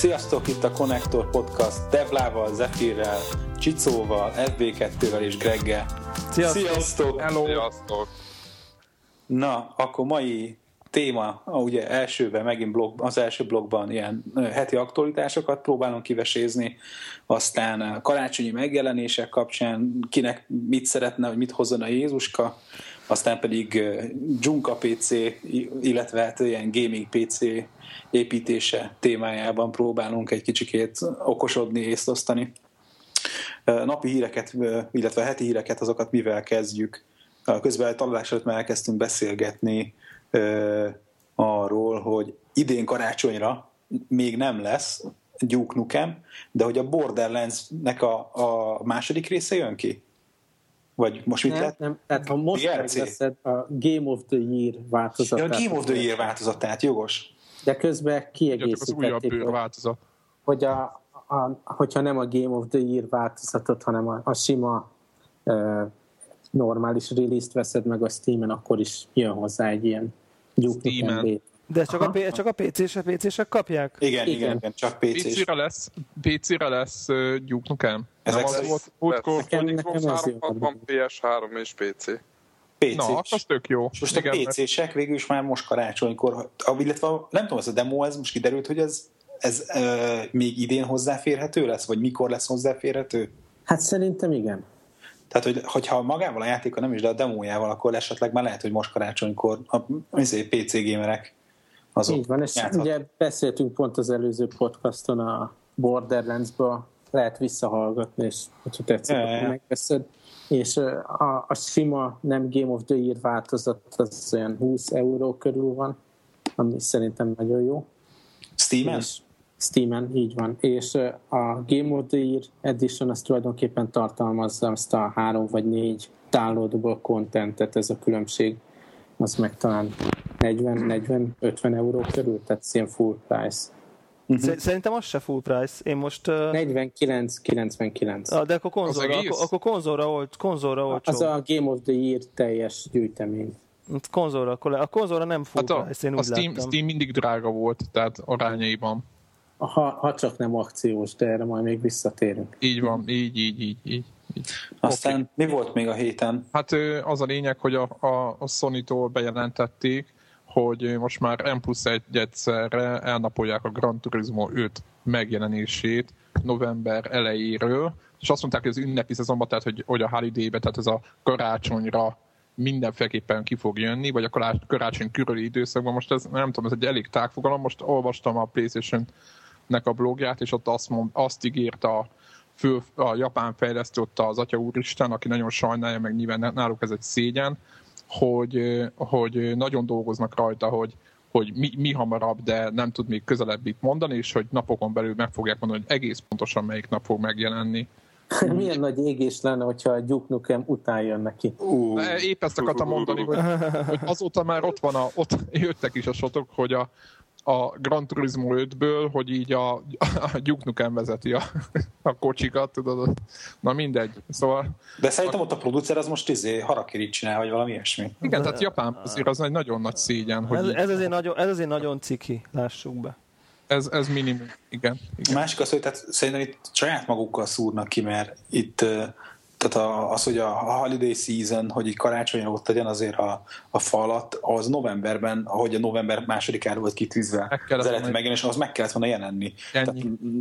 Sziasztok, itt a Connector Podcast Devlával, Zephyrrel, Csicóval, FB2-vel és Greggel. Sziasztok! Sziasztok! Hello! Sziasztok! Na, akkor mai téma, ugye elsőben megint blog, az első blogban ilyen heti aktualitásokat próbálunk kivesézni, aztán karácsonyi megjelenések kapcsán kinek mit szeretne, hogy mit hozzon a Jézuska, aztán pedig Junka PC, illetve hát ilyen gaming PC építése témájában próbálunk egy kicsikét okosodni, észt osztani. Napi híreket, illetve heti híreket, azokat mivel kezdjük? Közben találás előtt már elkezdtünk beszélgetni arról, hogy idén karácsonyra még nem lesz Duke Nukem, de hogy a Borderlands-nek a, a második része jön ki? Vagy most mit nem, lehet? Nem, tehát ha most megveszed a Game of the Year változatát. Ja, a Game of the Year változatát, jogos. De közben kiegészítették. az változat. Hogy a, a, hogyha nem a Game of the Year változatot, hanem a, a sima uh, normális release-t veszed meg a Steam-en, akkor is jön hozzá egy ilyen Duke de csak a, csak a PC-sek, PC-sek kapják? Igen, igen, igen, igen csak PC-s. PC-re lesz, PC-re lesz uh, Duke Nukem? Ezek nem az volt múltkor, nekem ez van PS3 és PC. PC-s. Na, az tök jó. És most Igen, a PC-sek végül is már most karácsonykor, illetve nem tudom, ez a demo, ez most kiderült, hogy ez, ez uh, még idén hozzáférhető lesz, vagy mikor lesz hozzáférhető? Hát szerintem igen. Tehát, hogy, hogyha magával a játéka nem is, de a demójával, akkor esetleg már lehet, hogy most karácsonykor a, a PC gamerek azok Így van, és játszhat. ugye beszéltünk pont az előző podcaston a Borderlands-ba, lehet visszahallgatni, és hogyha tetszik, yeah, akkor megveszed. És a, a sima nem Game of the Year változat az olyan 20 euró körül van, ami szerintem nagyon jó. Steam-en? Steam-en, így van. És a Game of the Year Edition az tulajdonképpen tartalmazza azt a három vagy négy downloadable contentet, ez a különbség. Az meg talán 40-50 euró körül, tehát ilyen full price. Uh-huh. Szerintem az se full price. Én most... Uh... 49-99. Ah, de akkor konzolra, akkor, akkor konzolra, old, konzolra olcsó. Az a Game of the Year teljes gyűjtemény. Konzolra, akkor a konzolra nem full hát a, price, én a Steam, Steam mindig drága volt, tehát arányaiban. Ha, ha csak nem akciós, de erre majd még visszatérünk. Így van, így, így, így. így. Aztán okay. mi volt még a héten? Hát az a lényeg, hogy a, a, a Sony-tól bejelentették, hogy most már M plusz egy egyszerre elnapolják a Gran Turismo 5 megjelenését november elejéről, és azt mondták, hogy az ünnepi szezonban, tehát hogy, hogy a holiday tehát ez a karácsonyra mindenféleképpen ki fog jönni, vagy a karácsony körüli időszakban. Most ez nem tudom, ez egy elég tágfogalom. Most olvastam a PlayStation-nek a blogját, és ott azt, mond, azt ígérte a, fő, a japán fejlesztő, ott az Atya Úristen, aki nagyon sajnálja, meg nyilván náluk ez egy szégyen, hogy, hogy nagyon dolgoznak rajta, hogy, hogy mi, mi hamarabb, de nem tud még közelebb itt mondani, és hogy napokon belül meg fogják mondani, hogy egész pontosan melyik nap fog megjelenni. Milyen nagy égés lenne, hogyha a Duke Nukem után jön neki. Uh. Épp ezt akartam mondani, hogy, hogy azóta már ott van a, ott jöttek is a sotok, hogy a, a Gran Turismo 5-ből, hogy így a, a Duke Nukem vezeti a, a kocsikat, tudod, na mindegy. Szóval... De szerintem ott a producer az most izé harakirit csinál, vagy valami ilyesmi. Igen, tehát Japán azért az egy nagyon nagy szégyen. Hogy ez, ez, azért nagyon, ez azért nagyon ciki, lássuk be. Ez, ez minimum, igen. igen. Másik az, hogy tehát szerintem itt saját magukkal szúrnak ki, mert itt tehát az, hogy a holiday season, hogy így karácsonyra ott legyen azért a, a falat, az novemberben, ahogy a november másodikára volt kitűzve az eredeti megjelenés, az meg kellett volna jelenni. Ennyi, Tehát,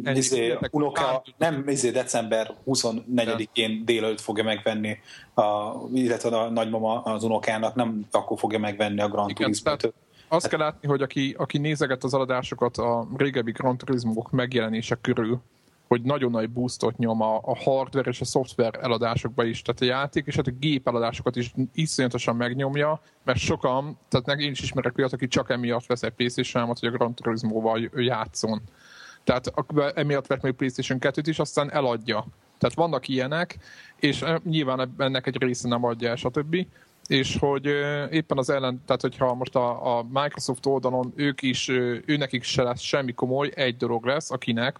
ennyi, izé, unoka nem izé, december 24-én délelőtt fogja megvenni, a, illetve a nagymama az unokának nem akkor fogja megvenni a Grand Turismo-t. Azt kell látni, hogy aki, aki nézeget az eladásokat a régebbi Grand turismo megjelenése körül, hogy nagyon nagy boostot nyom a, a hardware és a szoftver eladásokba is, tehát a játék és hát a gép eladásokat is iszonyatosan megnyomja, mert sokan, tehát én is ismerek olyat, aki csak emiatt vesz egy playstation hogy a Gran Turismo-val játszon. Tehát emiatt vett még PlayStation 2-t is, aztán eladja. Tehát vannak ilyenek, és nyilván ennek egy része nem adja el, stb. És hogy éppen az ellen, tehát hogyha most a, a Microsoft oldalon ők is, őnekik se lesz semmi komoly, egy dolog lesz, akinek,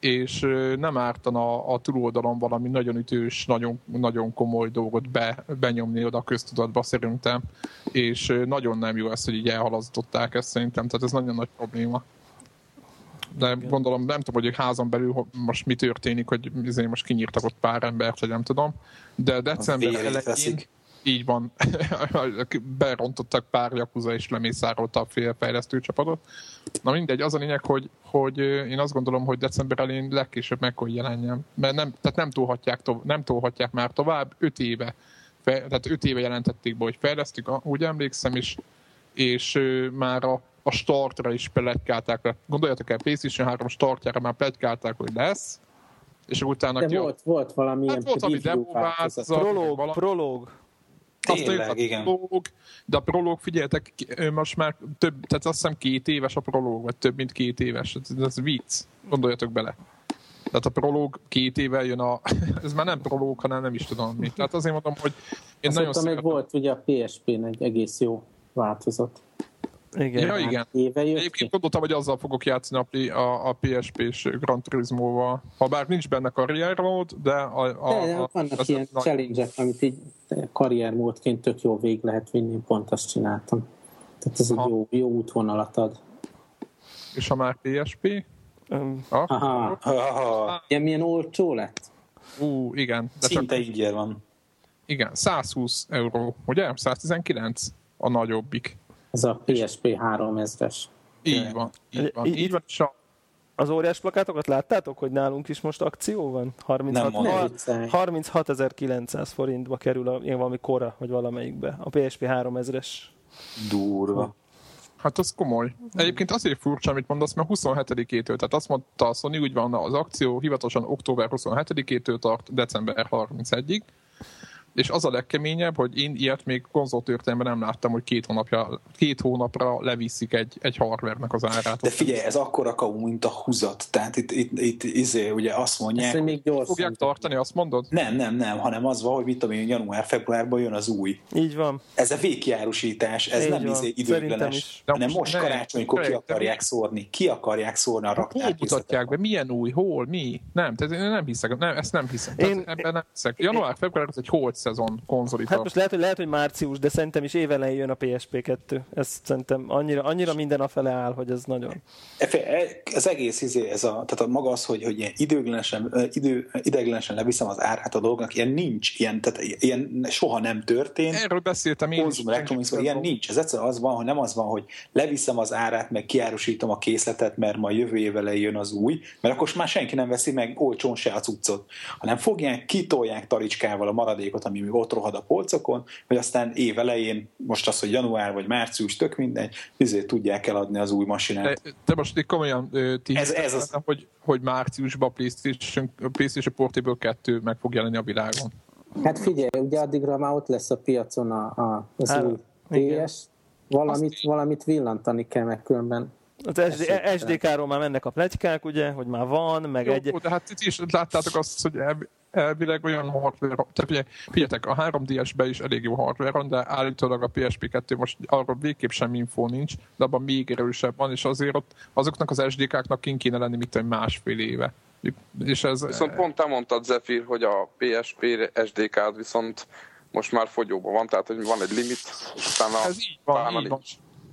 és nem ártana a túloldalon valami nagyon ütős, nagyon, nagyon komoly dolgot be, benyomni oda a köztudatba szerintem, és nagyon nem jó ez, hogy így elhalasztották ezt szerintem, tehát ez nagyon nagy probléma. de gondolom, nem tudom, hogy házon belül most mi történik, hogy izé most kinyírtak ott pár embert, vagy nem tudom, de december elején, így van, berontottak pár jakuza és lemészárolta a fél fejlesztő csapatot. Na mindegy, az a lényeg, hogy, hogy én azt gondolom, hogy december elején legkésőbb meg hogy jelenjen. Mert nem, tehát nem tolhatják, tov, nem tolhatják már tovább, öt éve. Fe, tehát öt éve jelentették be, hogy fejlesztik, úgy emlékszem, és, és már a, a startra is pletykálták. Gondoljatok el, PlayStation 3 startjára már pletykálták, hogy lesz, és utána De ki volt, a... volt valami hát volt valami demo változat. Prolog, prolog. Tényleg, azt igen. Prolog, de a prológ, figyeljetek, most már több, tehát azt hiszem két éves a prológ, vagy több mint két éves. Ez, ez vicc, gondoljatok bele. Tehát a prológ két éve jön a... Ez már nem prológ, hanem nem is tudom mi. Tehát azért mondom, hogy én azt nagyon szeretem. még volt ugye a PSP-n egy egész jó változat. Igen. Ja, igen. Éve Egyébként gondoltam, hogy azzal fogok játszani a, a, a PSP-s Gran Turismo-val. Ha bár nincs benne karriermód, de a... a, de, a vannak ilyen nagy... challenge amit így karriermódként tök jó végig lehet vinni, pont azt csináltam. Tehát ez ha. egy jó, jó útvonalat ad. És ha már PSP? Um, Aha. Aha. Ilyen milyen olcsó lett? Ú, igen. De Szinte csak... így van. Igen, 120 euró, ugye? 119 a nagyobbik. Ez a PSP 3000-es. Így van, így van. Így, így van. A... Az óriás plakátokat láttátok, hogy nálunk is most akció van? 36.900 36 forintba kerül a, ilyen valami kora, vagy valamelyikbe. A PSP 3000-es. Durva. Hát az komoly. Egyébként azért furcsa, amit mondasz, mert 27-től, tehát azt mondta a Sony, úgy van az akció, hivatalosan október 27-től tart december 31-ig, és az a legkeményebb, hogy én ilyet még konzoltörténelemben nem láttam, hogy két, hónapja, két hónapra leviszik egy, egy hardware-nek az árát. De figyelj, ez akkora kau, mint a húzat. Tehát itt, itt, itt izé, ugye azt mondják... Ezt még gyorsan. Fogják tartani, azt mondod? Nem, nem, nem, hanem az van, hogy mit tudom én, január-februárban jön az új. Így van. Ez a végkiárusítás, ez Így nem van. izé időglenes, hanem most ne, karácsonykor ki akarják szórni. Ki akarják szórni a raktár. mutatják be? Milyen új? Hol? Mi? Nem, tehát én nem hiszek, nem, ezt nem hiszem. Én, ebben nem hiszek. Január-február az egy holt szezon konzolita. Hát most lehet, hogy, lehet, hogy március, de szerintem is évelején jön a PSP2. Ez szerintem annyira, annyira minden a fele áll, hogy ez nagyon... Ez e, egész izé, ez a, tehát a maga az, hogy, hogy ilyen időglenesen, idő, ideiglenesen leviszem az árát a dolgnak, ilyen nincs, ilyen, tehát ilyen soha nem történt. Erről beszéltem én is. Ilyen nincs. Ez egyszerűen az van, hogy nem az van, hogy leviszem az árát, meg kiárusítom a készletet, mert majd jövő év jön az új, mert akkor már senki nem veszi meg olcsón se a cuccot, hanem fogják, kitolják taricskával a maradékot, ami még ott rohad a polcokon, hogy aztán év elején, most az, hogy január vagy március, tök mindegy, ezért tudják eladni az új masinát. De, de most komolyan tíz, ez, ez az... hogy, hogy márciusban a PlayStation, PlayStation Portable 2 meg fog jelenni a világon. Hát figyelj, ugye addigra már ott lesz a piacon a, a, az hát, új TS, valamit, valamit villantani kell, meg különben az SD, SDK-ról már mennek a plegykák, ugye, hogy már van, meg Jó, egy... de hát itt is láttátok azt, hogy elvileg olyan hardware, tehát ugye, figyeljetek, a 3DS-be is elég jó hardware van, de állítólag a PSP2 most arról végképp semmi info nincs, de abban még erősebb van, és azért ott azoknak az SDK-knak kint kéne lenni, mint egy másfél éve. És ez, viszont pont te mondtad, Zephyr, hogy a PSP SDK-d viszont most már fogyóban van, tehát hogy van egy limit, és utána, ez így van, így van.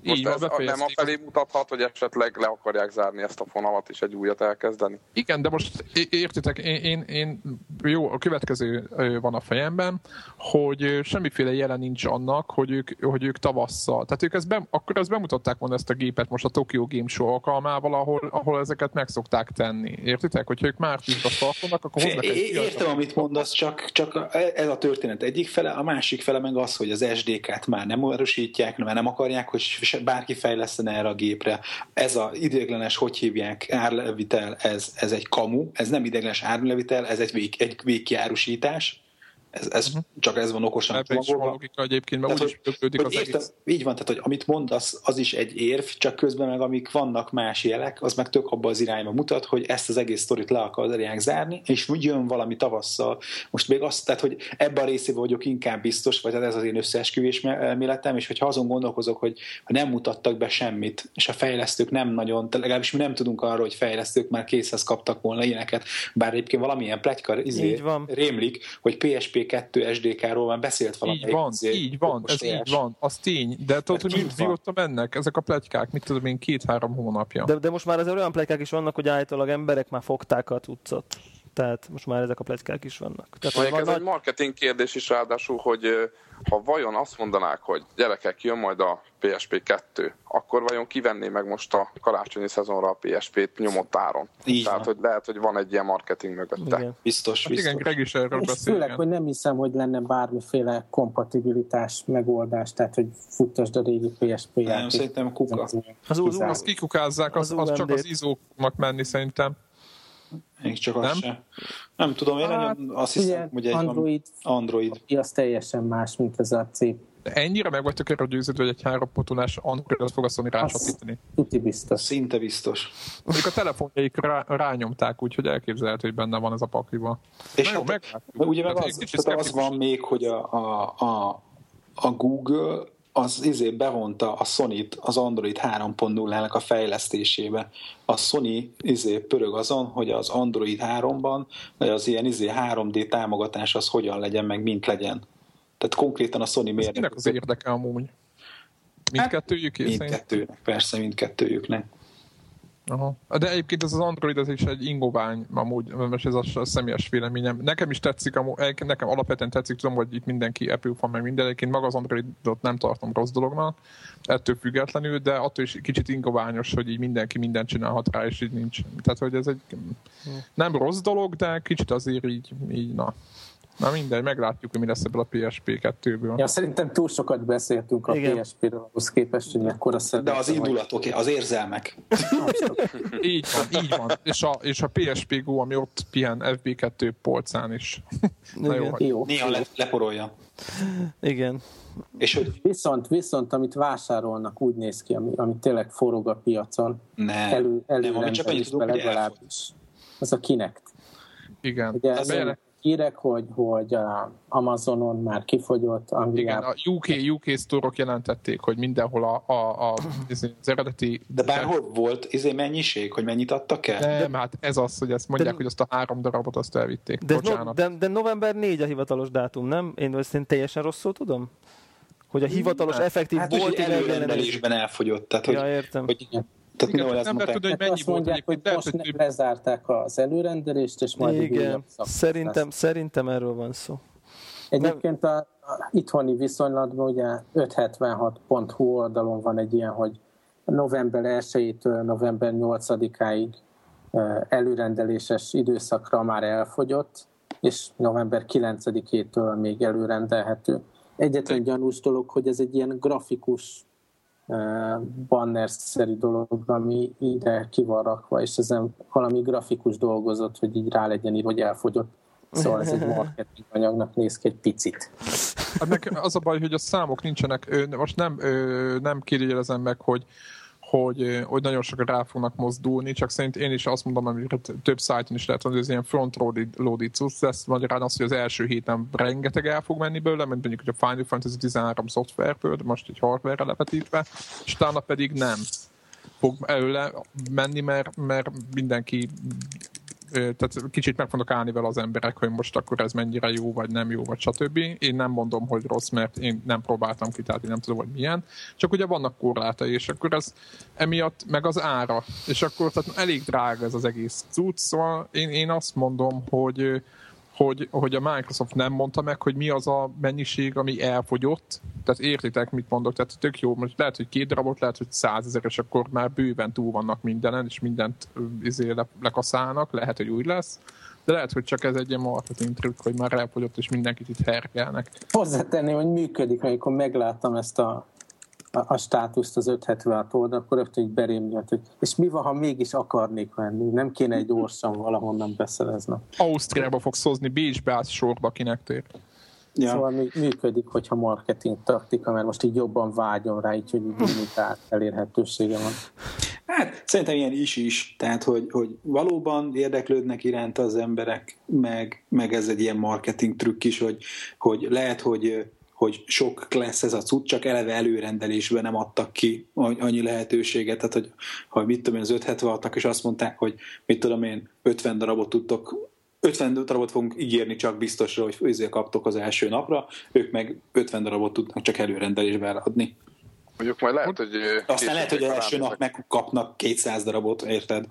Most Így ez nem a felé mutathat, hogy esetleg le akarják zárni ezt a fonalat és egy újat elkezdeni? Igen, de most értitek, én, én, én jó, a következő van a fejemben, hogy semmiféle jelen nincs annak, hogy ők, hogy ők tavasszal. Tehát ők ezt be, akkor ezt bemutatták volna ezt a gépet most a Tokyo Game Show alkalmával, ahol, ahol ezeket meg szokták tenni. Értitek? Hogyha ők márciusban startolnak, akkor hoznak egy Értem, amit mondasz, csak, csak ez a történet egyik fele, a másik fele meg az, hogy az SDK-t már nem erősítják, mert nem akarják, hogy bárki fejlesztene erre a gépre. Ez a ideiglenes, hogy hívják, árlevitel, ez, ez egy kamu, ez nem ideiglenes árlevitel, ez egy, vég, egy végkiárusítás, ez, ez uh-huh. csak ez van okosan Ebben is van logika egyébként, mert tehát, úgy hogy, hogy az értem, egész. Így van, tehát hogy amit mondasz, az is egy érv, csak közben meg amik vannak más jelek, az meg tök abba az irányba mutat, hogy ezt az egész sztorit le akarják zárni, és jön valami tavasszal. Most még azt, tehát, hogy ebben a részében vagyok inkább biztos, vagy ez az én összeesküvés elméletem, és hogyha azon gondolkozok, hogy ha nem mutattak be semmit, és a fejlesztők nem nagyon, legalábbis mi nem tudunk arról, hogy fejlesztők már készhez kaptak volna ilyeneket, bár egyébként valamilyen pletyka izé, rémlik, hogy PSP PSP2 SDK-ról már beszélt valami. Így van, így van, ez így van, az tény. De tudod, hogy mit zívottam ennek? Ezek a plegykák, mit tudom én, két-három hónapja. De, de most már az olyan plegykák is vannak, hogy állítólag emberek már fogták a cuccot. Tehát most már ezek a plegykák is vannak. Tehát, van ez nagy... egy marketing kérdés is ráadásul, hogy ha vajon azt mondanák, hogy gyerekek, jön majd a PSP 2, akkor vajon kivenné meg most a karácsonyi szezonra a PSP-t nyomott áron? Így Tehát, van. hogy lehet, hogy van egy ilyen marketing mögötte. Igen. Biztos, hát biztos. Igen, Greg is erről És beszél, főleg, hogy nem hiszem, hogy lenne bármiféle kompatibilitás megoldás, tehát, hogy futtasd a régi PSP játék. Nem, szerintem kuka. Az, az, az, az kikukázzák, az, az, az csak az izóknak menni szerintem. Még csak nem? Sem. Nem tudom, én hát, azt hiszem, hogy egy Android, Android. Az teljesen más, mint ez a C. Ennyire meg vagytok erről győződve, hogy egy hárompotulás Androidot fog a Sony rácsapítani? Tuti biztos. Szinte biztos. Mondjuk a telefonjaik rá, rányomták, úgyhogy elképzelhető, hogy benne van ez a pakliba. És hát, meg, ugye meg hát az, az van még, hogy a, a, a, a Google az izé bevonta a Sony-t az Android 3.0-nak a fejlesztésébe. A Sony izé pörög azon, hogy az Android 3-ban az ilyen izé 3D támogatás az hogyan legyen, meg mint legyen. Tehát konkrétan a Sony miért... Minek az érdeke amúgy? Mindkettőjük? Hát, mindkettőnek, persze mindkettőjüknek. Aha. De egyébként ez az Android ez is egy ingovány, amúgy, most ez a, a személyes véleményem. Nekem is tetszik, nekem alapvetően tetszik, tudom, hogy itt mindenki Apple van, meg minden, egyébként maga az Androidot nem tartom rossz dolognak, ettől függetlenül, de attól is kicsit ingoványos, hogy így mindenki mindent csinálhat rá, és így nincs. Tehát, hogy ez egy nem rossz dolog, de kicsit azért így, így na, Na mindegy, meglátjuk, hogy mi lesz ebből a PSP2-ből. Ja, szerintem túl sokat beszéltünk a Igen. PSP-ről, ahhoz képest, hogy mekkora De az indulatok, vagy... az érzelmek. így van, így van. És a, és a PSP Go, ami ott pihen FB2 polcán is. Na jó, jó. Néha le, leporolja. Igen. És hogy... Viszont, viszont, amit vásárolnak, úgy néz ki, ami, ami tényleg forog a piacon. Ne, elő, elő nem, csak annyit tudok, legalábbis. Az a Kinect. Igen. Ugye ez hírek, hogy, hogy a Amazonon már kifogyott Angliában. Igen, a UK, UK sztorok jelentették, hogy mindenhol a, a, a, az eredeti... De bárhol volt izé mennyiség, hogy mennyit adtak el? Nem, de, hát ez az, hogy ezt mondják, de, hogy azt a három darabot azt elvitték. De, no, de, de november 4 a hivatalos dátum, nem? Én ezt teljesen rosszul tudom? Hogy a hivatalos, hát, effektív hát, volt előrendelésben elfogyott. Tehát, ja, hogy, értem. Hogy, tehát Igen, nem lehet tudni, hogy mennyi azt mondják, volt. Hogy most nem lezárták az előrendelést, és majd Igen, szerintem, szerintem erről van szó. Egyébként a, a itthoni viszonylatban ugye 576.hu oldalon van egy ilyen, hogy november 1-től november 8-áig előrendeléses időszakra már elfogyott, és november 9-től még előrendelhető. Egyetlen gyanús dolog, hogy ez egy ilyen grafikus banner-szerű dolog, ami ide ki van rakva, és ezen valami grafikus dolgozott, hogy így rá legyen hogy elfogyott. Szóval ez egy marketing anyagnak néz ki egy picit. Hát az a baj, hogy a számok nincsenek, most nem, nem kérdezem meg, hogy hogy, hogy nagyon sokan rá fognak mozdulni, csak szerint én is azt mondom, hogy több szájton is lehet, hogy ez ilyen front-loaded cucc lesz, magyarán az, hogy az első héten rengeteg el fog menni belőle, mint mondjuk, hogy a Final Fantasy 13 szoftverből, most egy hardware lepetítve, és utána pedig nem fog előle menni, mert, mert mindenki tehát kicsit meg fognak állni vele az emberek, hogy most akkor ez mennyire jó, vagy nem jó, vagy stb. Én nem mondom, hogy rossz, mert én nem próbáltam ki, tehát én nem tudom, hogy milyen. Csak ugye vannak korlátai, és akkor ez emiatt meg az ára. És akkor tehát elég drága ez az egész cucc, szóval én, én azt mondom, hogy hogy, hogy a Microsoft nem mondta meg, hogy mi az a mennyiség, ami elfogyott. Tehát értitek, mit mondok, tehát tök jó, most lehet, hogy két darabot, lehet, hogy százezer, és akkor már bőven túl vannak mindenen, és mindent izé le, lekaszálnak, lehet, hogy úgy lesz. De lehet, hogy csak ez egy ilyen marketing trükk, hogy már elfogyott, és mindenkit itt hergelnek. Hozzátenném, hogy működik, amikor megláttam ezt a a státuszt az 576 oldal, akkor rögtön így berém miatt, hogy és mi van, ha mégis akarnék venni? Nem kéne egy gyorsan valahonnan beszerezni. Ausztriába fogsz hozni, Bécsbe állsz sorba, kinek tér. Ja. Szóval működik, hogyha marketing taktika, mert most így jobban vágyom rá, így, hogy limitált elérhetősége van. Hát szerintem ilyen is is, tehát hogy, hogy valóban érdeklődnek iránt az emberek, meg, meg ez egy ilyen marketing trükk is, hogy, hogy lehet, hogy hogy sok lesz ez a cucc, csak eleve előrendelésben nem adtak ki annyi lehetőséget, tehát hogy, hogy mit tudom én, az 576 és azt mondták, hogy mit tudom én, 50 darabot tudtok 50 darabot fogunk ígérni csak biztosra, hogy ezért kaptok az első napra, ők meg 50 darabot tudnak csak előrendelésbe eladni. Mondjuk majd lehet, hogy... Aztán lehet, hogy az első nap megkapnak 200 darabot, érted?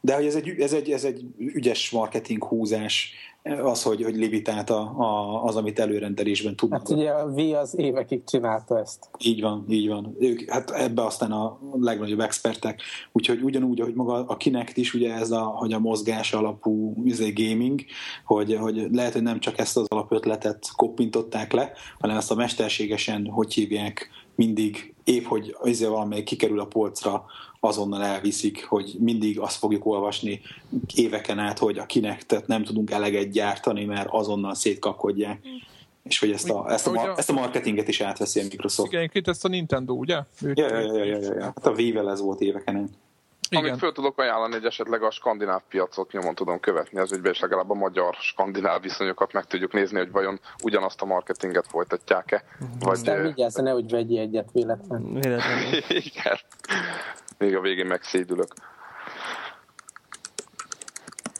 De hogy ez egy, ez egy, ez egy ügyes marketing húzás, az, hogy, hogy limitálta a, az, amit előrendelésben tudnak. Hát ugye a V az évekig csinálta ezt. Így van, így van. Ők, hát ebbe aztán a legnagyobb expertek. Úgyhogy ugyanúgy, ahogy maga a Kinect is, ugye ez a, hogy a mozgás alapú izé, gaming, hogy, hogy lehet, hogy nem csak ezt az alapötletet koppintották le, hanem ezt a mesterségesen, hogy hívják, mindig épp, hogy izé valamelyik kikerül a polcra, azonnal elviszik, hogy mindig azt fogjuk olvasni éveken át, hogy a kinektet nem tudunk eleget gyártani, mert azonnal szétkapkodják. És hogy ezt a, ezt a, ezt a marketinget is átveszi a Microsoft. Igen, itt ezt a Nintendo, ugye? Ja, ja, ja, ja, ja, ja. Hát a Wii-vel ez volt éveken át. Igen. Amit föl tudok ajánlani, hogy esetleg a skandináv piacot nyomon tudom követni az ügyben, és legalább a magyar-skandináv viszonyokat meg tudjuk nézni, hogy vajon ugyanazt a marketinget folytatják-e. Vagy... Aztán vigyázz, ne, hogy vegyi egyet véletlen. Igen. Még a végén megszédülök.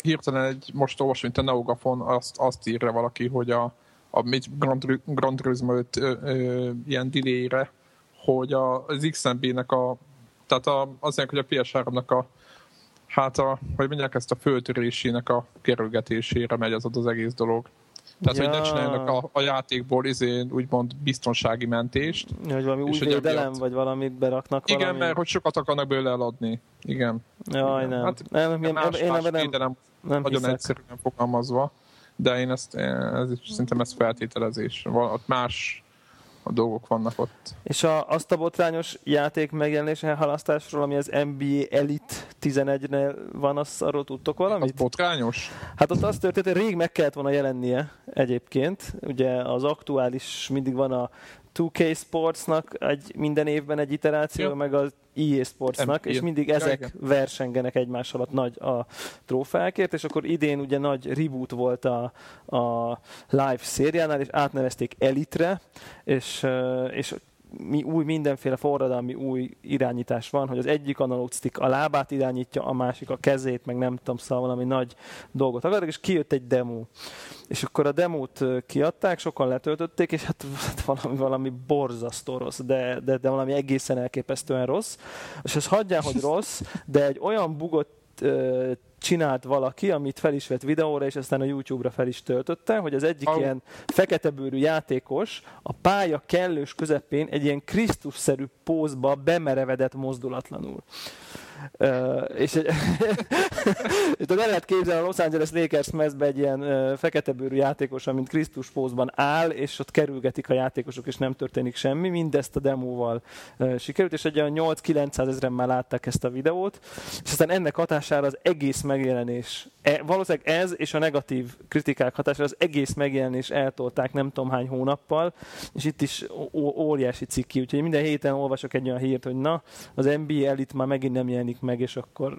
Hirtelen egy, most olvasom, mint a Neogafon, azt, azt írja valaki, hogy a, a Grand, Grand Turismo 5 ilyen delay-re, hogy a, az XMB-nek a tehát a, azért, hogy a PS3-nak a hát a, hogy mondják ezt a föltörésének a kerülgetésére megy az az egész dolog. Tehát, ja. hogy ne csináljanak a, a játékból izé, úgymond biztonsági mentést. Hogy valami új védelem, vagy valamit beraknak Igen, valami... mert hogy sokat akarnak belőle eladni. Igen. Jaj, nem. Hát, nem, én, más, én más nem, védelem nem nagyon hiszek. egyszerűen fogalmazva, de én ezt, ez, szerintem ez feltételezés. Ott más a dolgok vannak ott. És a, azt a botrányos játék megjelenés elhalasztásról, ami az NBA Elite 11-nél van, az arról tudtok valamit? Az botrányos? Hát ott az történt, hogy rég meg kellett volna jelennie egyébként. Ugye az aktuális mindig van a 2K Sportsnak egy, minden évben egy iteráció, ja. meg az EA Sportsnak, és mindig ezek ja, versengenek egymás alatt nagy a trófeákért, és akkor idén ugye nagy reboot volt a, a live szériánál, és átnevezték Elitre, és, és mi új, mindenféle forradalmi új irányítás van, hogy az egyik analóg stick a lábát irányítja, a másik a kezét, meg nem tudom, szóval valami nagy dolgot akartak, és kijött egy demo. És akkor a demót kiadták, sokan letöltötték, és hát, hát valami, valami borzasztó rossz, de, de, de valami egészen elképesztően rossz. És ez hagyjál, hogy rossz, de egy olyan bugot csinált valaki, amit fel is vett videóra, és aztán a YouTube-ra fel is töltötte, hogy az egyik oh. ilyen feketebőrű játékos a pálya kellős közepén egy ilyen Krisztus-szerű pózba bemerevedett mozdulatlanul. Uh, és egy, itt el lehet képzelni a Los Angeles Lakers mezbe egy ilyen uh, játékos, mint Krisztus pózban áll, és ott kerülgetik a játékosok, és nem történik semmi. Mindezt a demóval sikerült, és egy olyan 8-900 ezeren már látták ezt a videót, és aztán ennek hatására az egész megjelenés, e, valószínűleg ez és a negatív kritikák hatására az egész megjelenés eltolták nem tudom hány hónappal, és itt is óriási cikki, úgyhogy minden héten olvasok egy olyan hírt, hogy na, az NBA elit már megint nem jelenik jelenik meg, és akkor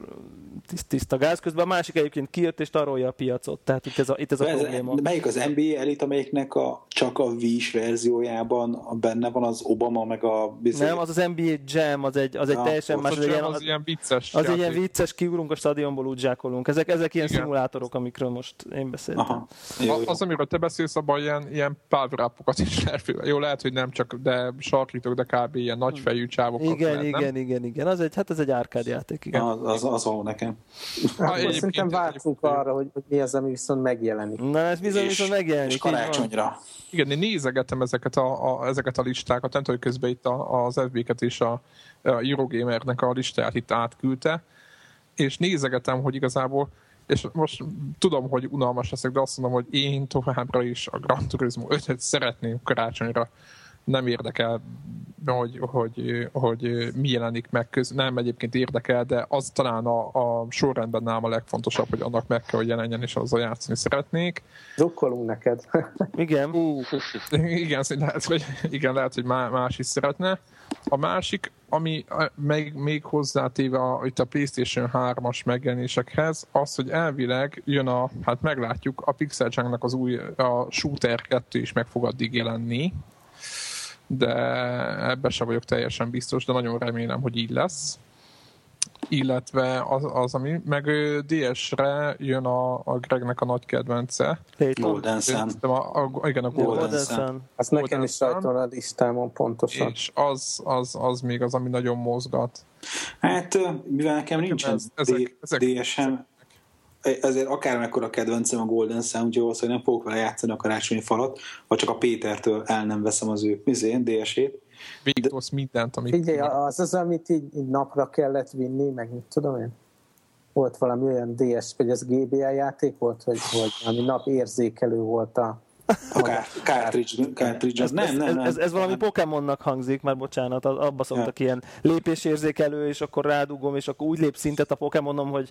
tiszta gáz. Közben a másik egyébként kijött, és tarolja a piacot. Tehát itt ez a, itt ez a ez, probléma. Melyik az NBA elit, amelyiknek a, csak a Wii verziójában benne van az Obama, meg a... Bizony... Nem, az az NBA Jam, az egy, az egy ah, teljesen más. Az, ilyen, az, az ilyen vicces. Az egy ilyen vicces, kiugrunk a stadionból, úgy zsákolunk. Ezek, ezek ilyen Igen. szimulátorok, amikről most én beszéltem. Aha. Jó, jó. Az, amiről te beszélsz, abban ilyen, ilyen pálvrápokat is lehet. Jó, lehet, hogy nem csak, de sarkítok, de kb. ilyen nagyfejű csávokat. Igen, lehet, igen, nem? igen, igen. Az egy, hát ez egy árkádjáték játék, igen. Az, az, az való nekem. Hát, szerintem vártunk arra, hogy, hogy mi az, ami viszont megjelenik. Na, ez bizony viszont megjelenik. És karácsonyra. Igen, én nézegetem ezeket a, a, ezeket a listákat, nem tudom, hogy közben itt a, az FB-ket és a, a Eurogamernek a listáját itt átküldte, és nézegetem, hogy igazából és most tudom, hogy unalmas leszek, de azt mondom, hogy én továbbra is a Gran Turismo 5-et szeretném karácsonyra nem érdekel, hogy, hogy, hogy mi jelenik meg köz. Nem egyébként érdekel, de az talán a, a sorrendben nálam a legfontosabb, hogy annak meg kell, hogy jelenjen, és azzal játszani szeretnék. Drukkolunk neked. igen. Uh, igen, lehet, hogy, igen, lehet, hogy más is szeretne. A másik, ami még, még hozzátéve a, itt a PlayStation 3-as megjelenésekhez, az, hogy elvileg jön a, hát meglátjuk, a Pixel az új a Shooter 2 is meg fog addig jelenni, de ebben sem vagyok teljesen biztos, de nagyon remélem, hogy így lesz. illetve az, az ami meg DS-re jön a, a Gregnek a nagy kedvence. Golden Sun. A, a, igen, a Golden, Golden Sun. Az nekem is rajta a listámon pontosan. És az, az, az még az, ami nagyon mozgat. Hát, mivel nekem nincsen ez, ezek, ezek, DSM, ezért akármekkora kedvencem a Golden Sun, úgyhogy valószínűleg nem fogok vele játszani a karácsonyi falat, ha csak a Pétertől el nem veszem az ő mizén, DS-ét. Végigtolsz mindent, amit... Figyelj, az az, amit így, így, napra kellett vinni, meg mit tudom én? Volt valami olyan DS, vagy ez GBA játék volt, hogy, hogy ami nap érzékelő volt a, a cartridge, cartridge ez, nem, nem, nem. Ez, ez valami Pokémonnak hangzik, már bocsánat, abba szoktak ja. ilyen lépésérzékelő, és akkor rádugom, és akkor úgy lép szintet a Pokémonom, hogy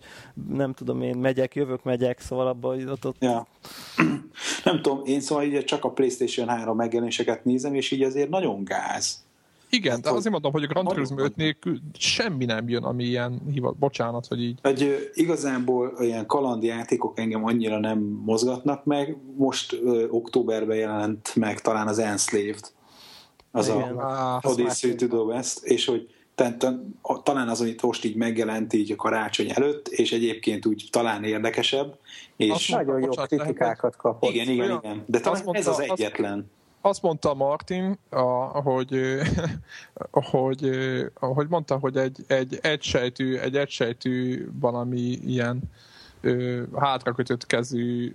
nem tudom én, megyek, jövök, megyek, szóval abba ott, ott... Ja. Nem tudom, én szóval így csak a PlayStation 3 megjelenéseket nézem, és így azért nagyon gáz. Igen, hát, de azért mondom, hogy a Grand Turismo 5 nélkül semmi nem jön, ami ilyen hivat. Bocsánat, hogy így. Egy, igazából ilyen játékok engem annyira nem mozgatnak meg. Most ö, októberben jelent meg talán az Enslaved. Az Igen. a ah, Odyssey to the West, és hogy talán az, amit most így megjelent így a karácsony előtt, és egyébként úgy talán érdekesebb. És az nagyon jó kritikákat kapott. Igen, igen, igen. De talán mondta, ez az egyetlen azt mondta Martin, a, hogy, hogy, hogy mondta, hogy egy, egy egysejtű, egy egysejtű valami ilyen hátrakötött kezű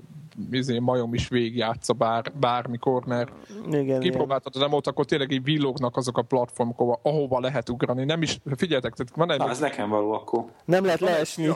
izé, majom is végigjátsza bár, bármikor, mert igen, kipróbáltad a demót, akkor tényleg így villognak azok a platformok, ahova, ahova lehet ugrani. Nem is, figyeljetek, tehát van egy... Na, ez nekem való akkor. Nem lehet leesni. Egy,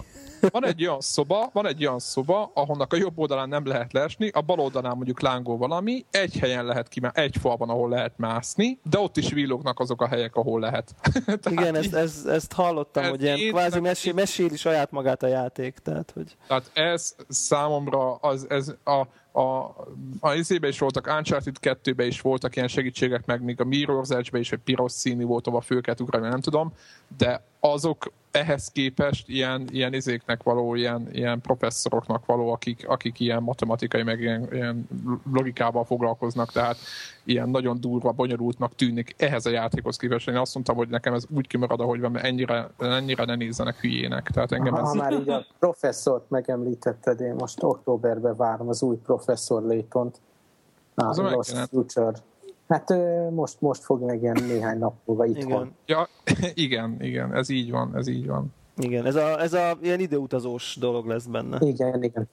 van egy olyan szoba, van egy olyan szoba, ahonnak a jobb oldalán nem lehet leesni, a bal oldalán mondjuk lángol valami, egy helyen lehet ki, egy falban, ahol lehet mászni, de ott is villognak azok a helyek, ahol lehet. Igen, ezt, ezt, ezt hallottam, ez hogy ilyen kvázi mesél, meséli saját magát a játék. Tehát, hogy... tehát ez számomra az, ez a, a, a izébe is voltak, Uncharted 2-be is voltak ilyen segítségek, meg még a Mirror's Edge-be is, hogy piros színű volt, ahol föl kellett ugrani, nem tudom, de azok ehhez képest ilyen, ilyen izéknek való, ilyen, ilyen professzoroknak való, akik, akik ilyen matematikai, meg ilyen, ilyen logikával foglalkoznak, tehát ilyen nagyon durva, bonyolultnak tűnik ehhez a játékhoz képest. Én azt mondtam, hogy nekem ez úgy kimarad, ahogy van, mert ennyire, ennyire ne nézzenek hülyének. Tehát engem ha, ez... ha már így a professzort megemlítetted, én most októberben várom az új professzor Létont. A Lost Future Hát most, most fog meg ilyen néhány nap múlva itthon. Igen. Ja, igen, igen, ez így van, ez így van. Igen, ez a, ez a ilyen időutazós dolog lesz benne. Igen, igen.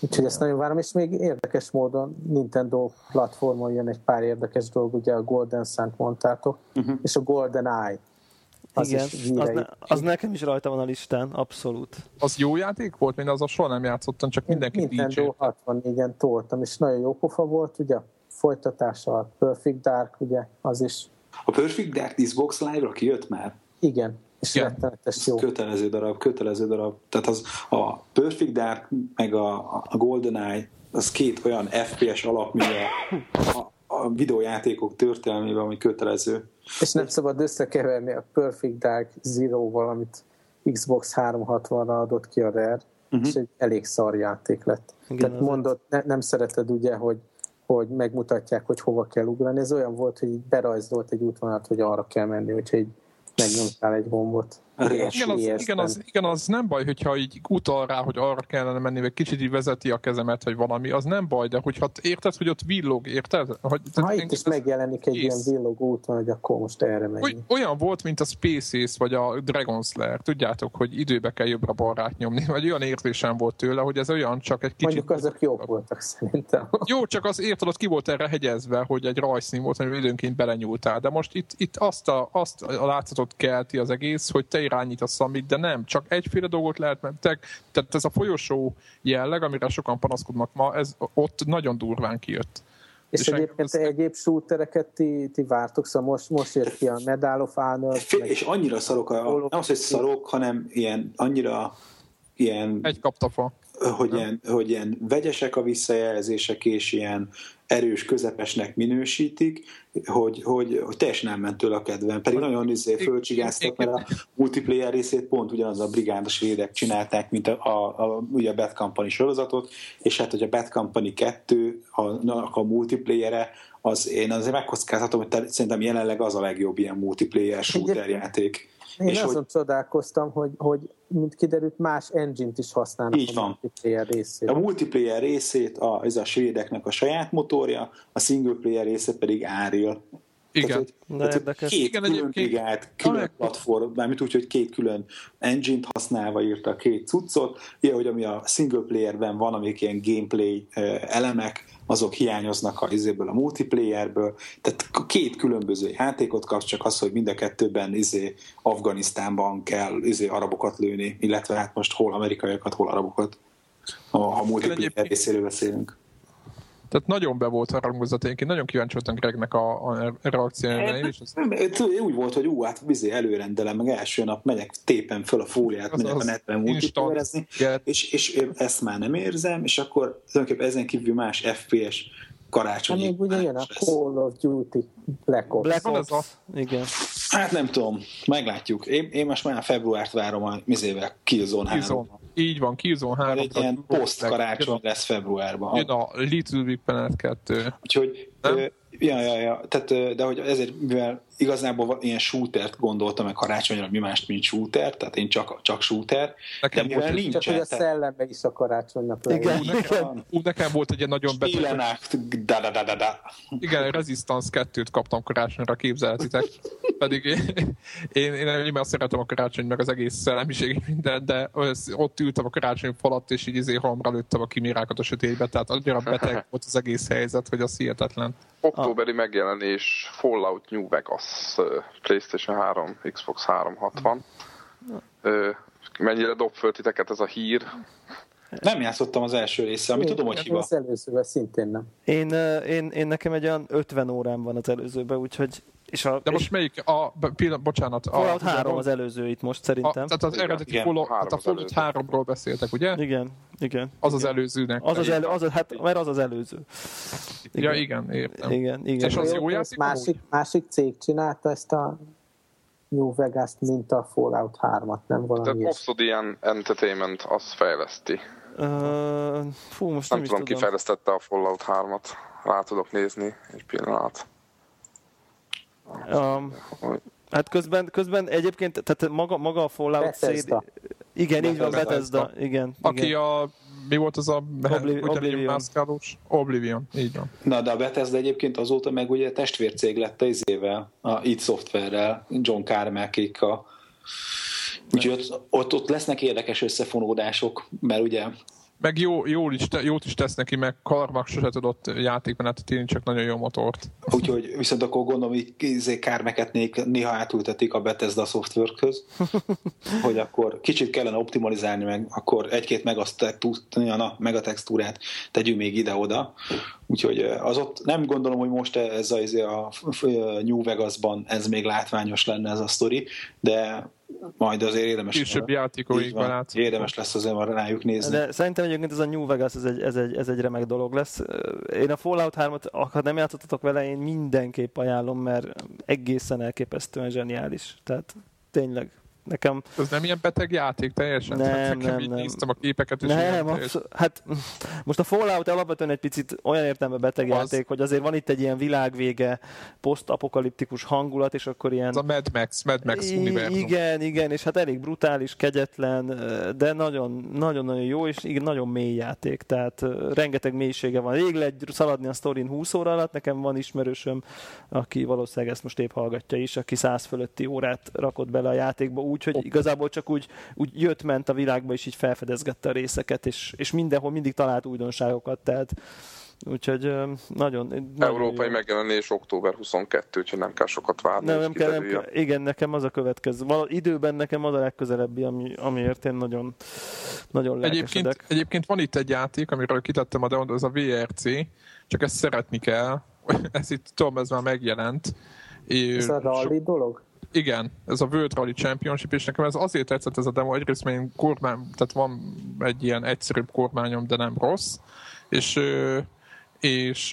Úgyhogy ezt nagyon várom, és még érdekes módon Nintendo platformon jön egy pár érdekes dolog, ugye a Golden sun mondtátok, uh-huh. és a Golden Eye. Az Igen, az, ne, az nekem is rajta van a listán, abszolút. Az jó játék volt? Én azon soha nem játszottam, csak mindenki Nintendo 64-en toltam, és nagyon jó pofa volt, ugye folytatása a Perfect Dark, ugye, az is. A Perfect Dark Xbox Live-ra kijött már? Igen, és Igen. rettenetes jó. Kötelező darab, kötelező darab. Tehát az a Perfect Dark meg a, a GoldenEye az két olyan FPS alap, a, a, a videójátékok történelmében, ami kötelező. És nem szabad összekeverni a Perfect Dark Zero-val, amit Xbox 360-ra adott ki a Rare, uh-huh. és egy elég szar játék lett. Igen, Tehát mondott, ne, nem szereted ugye, hogy hogy megmutatják, hogy hova kell ugrani. Ez olyan volt, hogy berajzolt egy útvonalat, hogy arra kell menni, úgyhogy megnyomtál egy gombot. Igen az, igen, az, igen, az nem baj, hogyha így utal rá, hogy arra kellene menni, vagy kicsit így vezeti a kezemet, hogy valami, az nem baj, de hogyha érted, hogy ott villog, érted? Hogy, ha itt is megjelenik egy ilyen villog úton, hogy akkor most erre menjünk. Olyan volt, mint a Space Ace, vagy a Dragon Slayer, tudjátok, hogy időbe kell jobbra-balra nyomni, vagy olyan érzésem volt tőle, hogy ez olyan csak egy kicsit... Mondjuk azok jók voltak szerintem. Jó, csak az érted, ott ki volt erre hegyezve, hogy egy rajszín volt, hogy időnként belenyúltál, de most itt, itt azt, a, azt a látszatot kelti az egész, hogy te irányítasz amit, de nem, csak egyféle dolgot lehet mentek. Tehát ez a folyosó jelleg, amire sokan panaszkodnak ma, ez ott nagyon durván kijött. És, és egyébként te egyéb shootereket ti, ti vártok, szóval most, most jött ki a Medal of Honor. És annyira szarok, a, nem az, hogy szarok, hanem ilyen annyira ilyen... Egy kaptafa hogy ilyen, hogy ilyen vegyesek a visszajelzések, és ilyen erős közepesnek minősítik, hogy, hogy, hogy teljesen elment tőle a kedvem. Pedig nagyon izé fölcsigáztak, mert a multiplayer részét pont ugyanaz a brigádos védek csinálták, mint a, a, a, ugye a Bad Company sorozatot, és hát, hogy a Bad Company 2, a, a multiplayere, az én azért megkockázhatom, hogy szerintem jelenleg az a legjobb ilyen multiplayer shooter játék. Én és azon hogy... csodálkoztam, hogy, hogy mint kiderült, más engine-t is használnak Így a van. multiplayer részét. A multiplayer részét a, ez a svédeknek a saját motorja, a single player része pedig Unreal. Igen. Tehát, tehát, két Igen, külön brigát, külön platform, mármint úgy, hogy két külön engine-t használva írta a két cuccot, ilyen, hogy ami a single playerben van, amik ilyen gameplay elemek, azok hiányoznak a izéből a multiplayerből, tehát két különböző játékot kapsz, csak az, hogy mind a kettőben izé Afganisztánban kell izé arabokat lőni, illetve hát most hol amerikaiakat, hol arabokat, ha a multiplayer részéről beszélünk. Tehát nagyon be volt harangozat, én nagyon kíváncsi voltam Gregnek a, a reakciójára. Én az... Úgy volt, hogy ú, hát vizé előrendelem, meg első nap megyek, tépen föl a fóliát, az, megyek az a netben multiplayerezni, és, és ezt már nem érzem, és akkor tulajdonképpen ezen kívül más FPS karácsonyi. Hát még ugye jön a Call of Duty Black Ops. Black Ops, a... igen. Hát nem tudom, meglátjuk. Én, én most már februárt várom a mizével Killzone 3 így van, Killzone 3. Egy ilyen post-karácsony lesz februárban. Jön a Little Big Planet 2. Úgyhogy, ja, ja, ja, tehát, de hogy ezért, mivel igazából ilyen shootert gondoltam meg karácsonyra, mi mást, mint shooter, tehát én csak, csak shooter. Nekem de mivel nincs. Csak hogy a szellembe is a karácsonynak Igen, nekem, ú, nekem volt egy ilyen nagyon beteg. Da, da, da, da, da. Igen, Resistance 2-t kaptam karácsonyra, képzelhetitek. Pedig én, én, én, én, szeretem a karácsony, meg az egész szellemiség minden, de ott ültem a karácsony falat, és így izé halomra lőttem a kimirákat a sötétbe, tehát annyira beteg volt az egész helyzet, hogy az hihetetlen. Októberi megjelenés Fallout New Vegas, PlayStation 3, Xbox 360. Mennyire dob föl titeket ez a hír? Nem játszottam az első része, ami én, tudom, hogy hiba. Az előzővel szintén nem. Én, én, én nekem egy olyan 50 órám van az előzőben, úgyhogy és a, De most és melyik? A, pillanat, bocsánat. Fallout 3 az előző itt most szerintem. A, tehát az eredeti igen, Fallout, tehát a Fallout 3-ról beszéltek, ugye? Igen, igen. Az igen. az előzőnek. Az az, elő, az, az, hát, mert az az előző. Igen. Ja, igen, értem. Igen, igen. És az jó játék? Másik, másik cég csinálta ezt a New Vegas-t, mint a Fallout 3-at, nem valami Tehát Obsidian Entertainment az fejleszti. Uh, fú, most nem, nem tudom, ki fejlesztette a Fallout 3-at. Rá tudok nézni egy pillanat. Um, hát közben, közben egyébként, tehát maga, maga a Fallout széd... Igen, így van, Bethesda. Igen, Aki igen. a mi volt az a Obli- Oblivion. Oblivion, így van. Na, de a Bethesda egyébként azóta meg ugye testvércég lett az izével, a id Software-rel, John Carmackékkal. Úgyhogy ott, ott, ott lesznek érdekes összefonódások, mert ugye meg jó, jól is, jót is tesz neki, meg Karmak sose tudott játékmenetet írni, csak nagyon jó motort. Úgyhogy viszont akkor gondolom, hogy izé kármeket néha átültetik a Bethesda software hogy akkor kicsit kellene optimalizálni, meg akkor egy-két megatextúrát tegyünk még ide-oda. Úgyhogy az ott nem gondolom, hogy most ez a, izé a, a New Vegasban ez még látványos lenne ez a sztori, de majd azért érdemes. Később játékóikban látszik. Érdemes lesz azért rájuk nézni. De szerintem egyébként ez a New Vegas, ez egy, ez egy, ez egy remek dolog lesz. Én a Fallout 3-at, ha nem játszottatok vele, én mindenképp ajánlom, mert egészen elképesztően zseniális. Tehát tényleg Nekem... Ez nem ilyen beteg játék teljesen? Nem, hát nem, így nem. néztem a képeket, és nem, abszol- hát most a Fallout alapvetően egy picit olyan értelme beteg az... játék, hogy azért van itt egy ilyen világvége, posztapokaliptikus hangulat, és akkor ilyen... Ez a Mad Max, Mad Max I- univerzum. Igen, igen, és hát elég brutális, kegyetlen, de nagyon, nagyon-nagyon jó, és igen, nagyon mély játék, tehát rengeteg mélysége van. Rég lehet szaladni a sztorin 20 óra alatt, nekem van ismerősöm, aki valószínűleg ezt most épp hallgatja is, aki 100 fölötti órát rakott bele a játékba, úgy, hogy igazából csak úgy, úgy jött-ment a világba, és így felfedezgette a részeket, és, és mindenhol mindig talált újdonságokat, tehát Úgyhogy nagyon... Európai jó. megjelenés október 22, úgyhogy nem kell sokat várni. Nem, nem kell, nem kell, igen, nekem az a következő. Val, időben nekem az a legközelebbi, ami, amiért én nagyon, nagyon egyébként, egyébként van itt egy játék, amiről kitettem a demót, az a VRC, csak ezt szeretni kell. ez itt, tudom, ez már megjelent. Ez a rally dolog? Igen, ez a World Rally Championship, és nekem ez azért tetszett ez a demo, egyrészt mert én kormány, tehát van egy ilyen egyszerűbb kormányom, de nem rossz, és és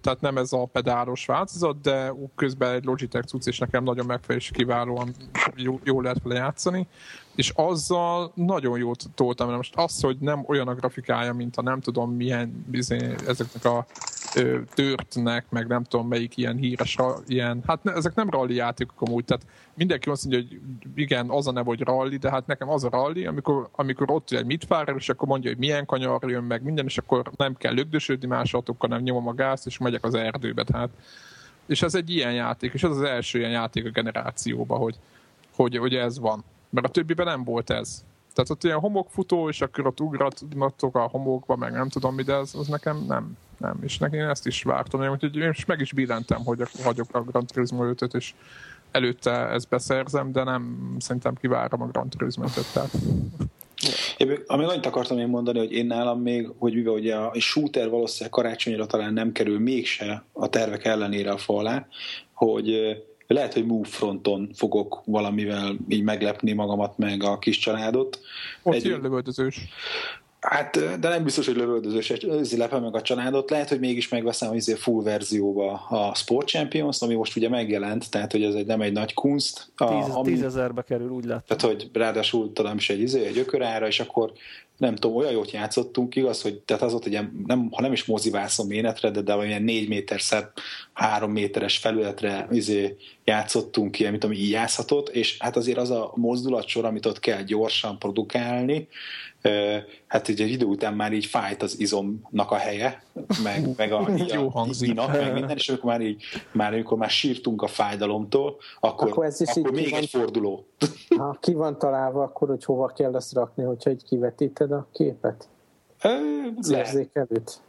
tehát nem ez a pedálos változat, de közben egy Logitech cucc, és nekem nagyon megfelelő, és kiválóan jó, jó lehet vele játszani, és azzal nagyon jót toltam. Most az, hogy nem olyan a grafikája, mint a nem tudom milyen bizony, ezeknek a törtnek, meg nem tudom melyik ilyen híres, ilyen, hát ne, ezek nem rally játékok amúgy, tehát mindenki azt mondja, hogy igen, az a neve, hogy rally, de hát nekem az a rally, amikor, amikor ott egy mit fár, és akkor mondja, hogy milyen kanyar jön meg minden, és akkor nem kell lögdösödni másodatokkal, nem nyomom a gázt, és megyek az erdőbe, tehát és ez egy ilyen játék, és ez az első ilyen játék a generációban, hogy, hogy, hogy ez van. Mert a többiben nem volt ez. Tehát ott ilyen homokfutó, és akkor ott ugratnak a homokba, meg nem tudom mi, de az, az nekem nem, nem. És nekem én ezt is vártam, úgyhogy én meg is billentem, hogy hagyok a Gran Turismo 5 és előtte ezt beszerzem, de nem szerintem kivárom a Gran Turismo 5 tehát én, amíg annyit akartam én mondani, hogy én nálam még, hogy mivel ugye a shooter valószínűleg karácsonyra talán nem kerül mégse a tervek ellenére a falá, hogy lehet, hogy move fronton fogok valamivel így meglepni magamat meg a kis családot. Ott Egy, jön lövöldözős. Hát, de nem biztos, hogy lövöldözős, lepem meg a családot. Lehet, hogy mégis megveszem az full verzióba a Sport Champions, ami most ugye megjelent, tehát hogy ez egy, nem egy nagy kunst. A, Tíz, ami, tízezerbe kerül, úgy láttam. Tehát, hogy ráadásul talán is egy, izé, egy ökörára, és akkor nem tudom, olyan jót játszottunk, igaz, hogy tehát az ott egy ilyen, nem, ha nem is mozivászom ménetre, de, de olyan négy méter szer, három méteres felületre izé, játszottunk ki, amit ami így játszhatott, és hát azért az a mozdulatsor, amit ott kell gyorsan produkálni, hát egy idő után már így fájt az izomnak a helye, meg, meg a, Jó a inak, meg minden, és amikor már így, már amikor már sírtunk a fájdalomtól, akkor, akkor, ez is akkor még van, egy forduló. Ha ki van találva, akkor hogy hova kell ezt rakni, hogyha egy kivetíted a képet? Az érzékelőt?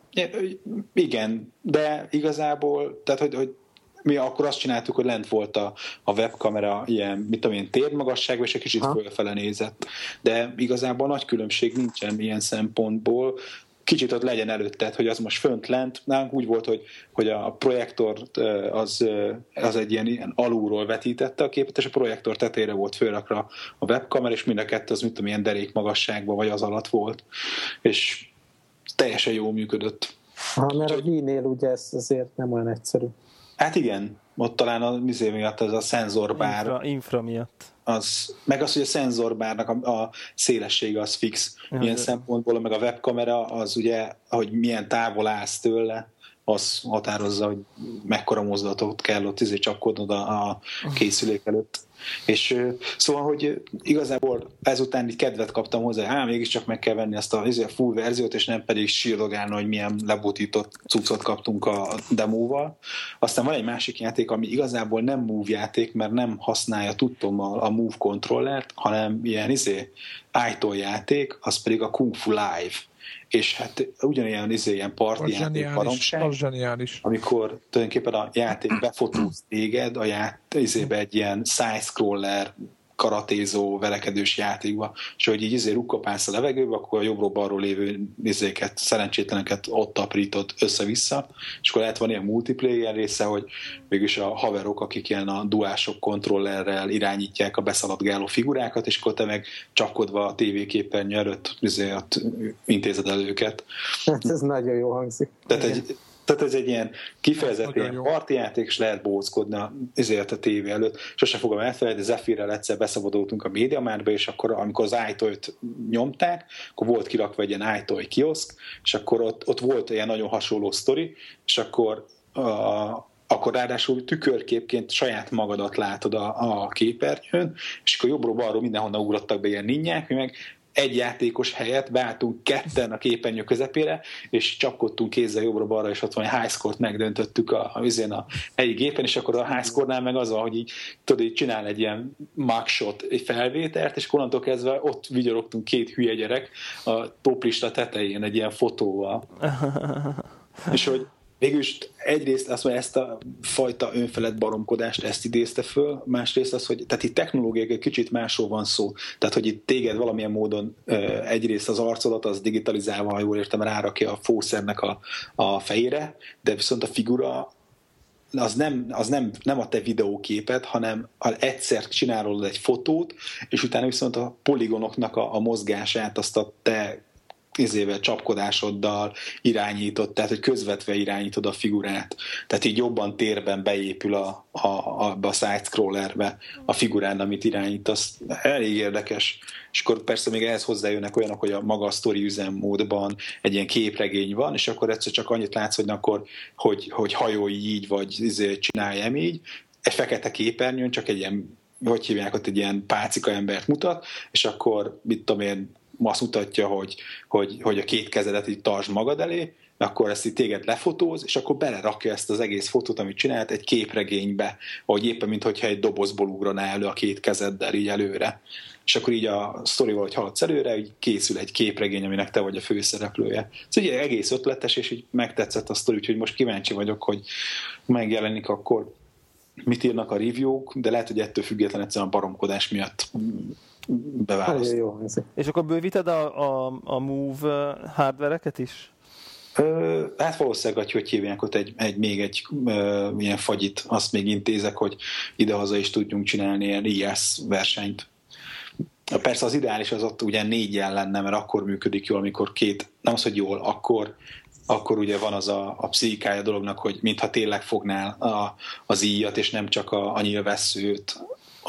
Igen, de igazából, tehát hogy, hogy mi akkor azt csináltuk, hogy lent volt a, a webkamera ilyen, mit tudom én, térmagasságban, és egy kicsit ha. fölfele nézett. De igazából nagy különbség nincsen ilyen szempontból, kicsit ott legyen előtted, hogy az most fönt lent. Nálunk úgy volt, hogy, hogy a projektor az, az egy ilyen, ilyen alulról vetítette a képet, és a projektor tetejére volt fölrakra a webkamera, és mind a kettő az, mit tudom, ilyen derék magasságban, vagy az alatt volt. És teljesen jól működött. Ha, mert a Wii-nél ugye ez azért nem olyan egyszerű. Hát igen, ott talán a mizé miatt ez a szenzorbár. Infra, infra miatt. Az, meg az, hogy a szenzorbárnak a, a szélessége az fix. Ja, Ilyen de... szempontból, meg a webkamera az ugye, hogy milyen távol állsz tőle, az határozza, hogy mekkora mozdulatot kell ott izé csapkodnod a, a készülék előtt. És szóval, hogy igazából ezután így kedvet kaptam hozzá, hát mégiscsak meg kell venni ezt a, izé, a full verziót, és nem pedig sírdogálni, hogy milyen lebutított cuccot kaptunk a demóval. Aztán van egy másik játék, ami igazából nem move játék, mert nem használja tudtom a, a move controllert, hanem ilyen izé, játék, az pedig a Kung Fu Live és hát ugyanilyen izé, ilyen parti játék baromság, zseniális. amikor tulajdonképpen a játék befotóz téged, a ját, izébe egy ilyen side-scroller karatézó, verekedős játékba, és hogy így izé rukkapálsz a levegőbe, akkor a jobbról-balról lévő izéket, szerencsétleneket ott aprított össze-vissza, és akkor lehet van ilyen multiplayer része, hogy mégis a haverok, akik ilyen a duások kontrollerrel irányítják a beszaladgáló figurákat, és akkor te meg csapkodva a tévéképernyő előtt izé, intézed el őket. Hát ez nagyon jó hangzik. Tehát egy, tehát ez egy ilyen kifejezetten parti játék, és lehet bóckodni ezért a tévé előtt. Sose fogom elfelejteni, Zephyrrel egyszer beszabadultunk a médiamárba, és akkor, amikor az iToy-t nyomták, akkor volt kirakva egy ilyen iToy kioszk, és akkor ott, ott volt ilyen nagyon hasonló sztori, és akkor a, akkor ráadásul tükörképként saját magadat látod a, a képernyőn, és akkor jobbról-balról mindenhonnan ugrottak be ilyen ninnyák, mi meg egy játékos helyett beálltunk ketten a képernyő közepére, és csapkodtunk kézzel jobbra-balra, és ott van egy high score-t megdöntöttük a, a, a helyi gépen, és akkor a high score meg az van, hogy így, tudod, így csinál egy ilyen mugshot, egy felvételt, és onnantól kezdve ott vigyorogtunk két hülye gyerek a toplista tetején egy ilyen fotóval. és hogy Végülis egyrészt azt mondja, ezt a fajta önfelett baromkodást ezt idézte föl, másrészt az, hogy tehát itt technológiai egy kicsit másról van szó. Tehát, hogy itt téged valamilyen módon egyrészt az arcodat az digitalizálva, ha jól értem, rárakja a fószernek a, a fejére, de viszont a figura az nem, az nem, nem a te videóképed, hanem egyszer csinálod egy fotót, és utána viszont a poligonoknak a, a mozgását azt a te izével, csapkodásoddal irányítod, tehát hogy közvetve irányítod a figurát. Tehát így jobban térben beépül a, a, a, a side-scrollerbe a figurán, amit irányítasz. Elég érdekes. És akkor persze még ehhez hozzájönnek olyanok, hogy a maga a sztori üzemmódban egy ilyen képregény van, és akkor egyszer csak annyit látsz, hogy akkor, hogy, hogy hajolj így, vagy izé, csinálj így, egy fekete képernyőn csak egy ilyen hogy hívják, ott egy ilyen pácika embert mutat, és akkor, mit tudom én, azt mutatja, hogy, hogy, hogy a két kezedet így tartsd magad elé, akkor ezt így téged lefotóz, és akkor belerakja ezt az egész fotót, amit csinált, egy képregénybe, hogy éppen, mintha egy dobozból ugrana elő a két kezeddel így előre. És akkor így a sztorival, hogy haladsz előre, így készül egy képregény, aminek te vagy a főszereplője. Ez ugye egész ötletes, és így megtetszett a sztori, úgyhogy most kíváncsi vagyok, hogy megjelenik akkor mit írnak a review-k, de lehet, hogy ettől független egyszerűen a baromkodás miatt beválaszt. Jó, És akkor bővíted a, a, a Move hardvereket is? Ö, hát valószínűleg, hogy hívják ott egy, egy még egy ö, ilyen fagyit, azt még intézek, hogy idehaza is tudjunk csinálni ilyen IS versenyt. Persze az ideális az ott ugye négy lenne, mert akkor működik jól, amikor két, nem az, hogy jól, akkor akkor ugye van az a, a pszichikája dolognak, hogy mintha tényleg fognál a, az íjat, és nem csak a, a nyilvesszőt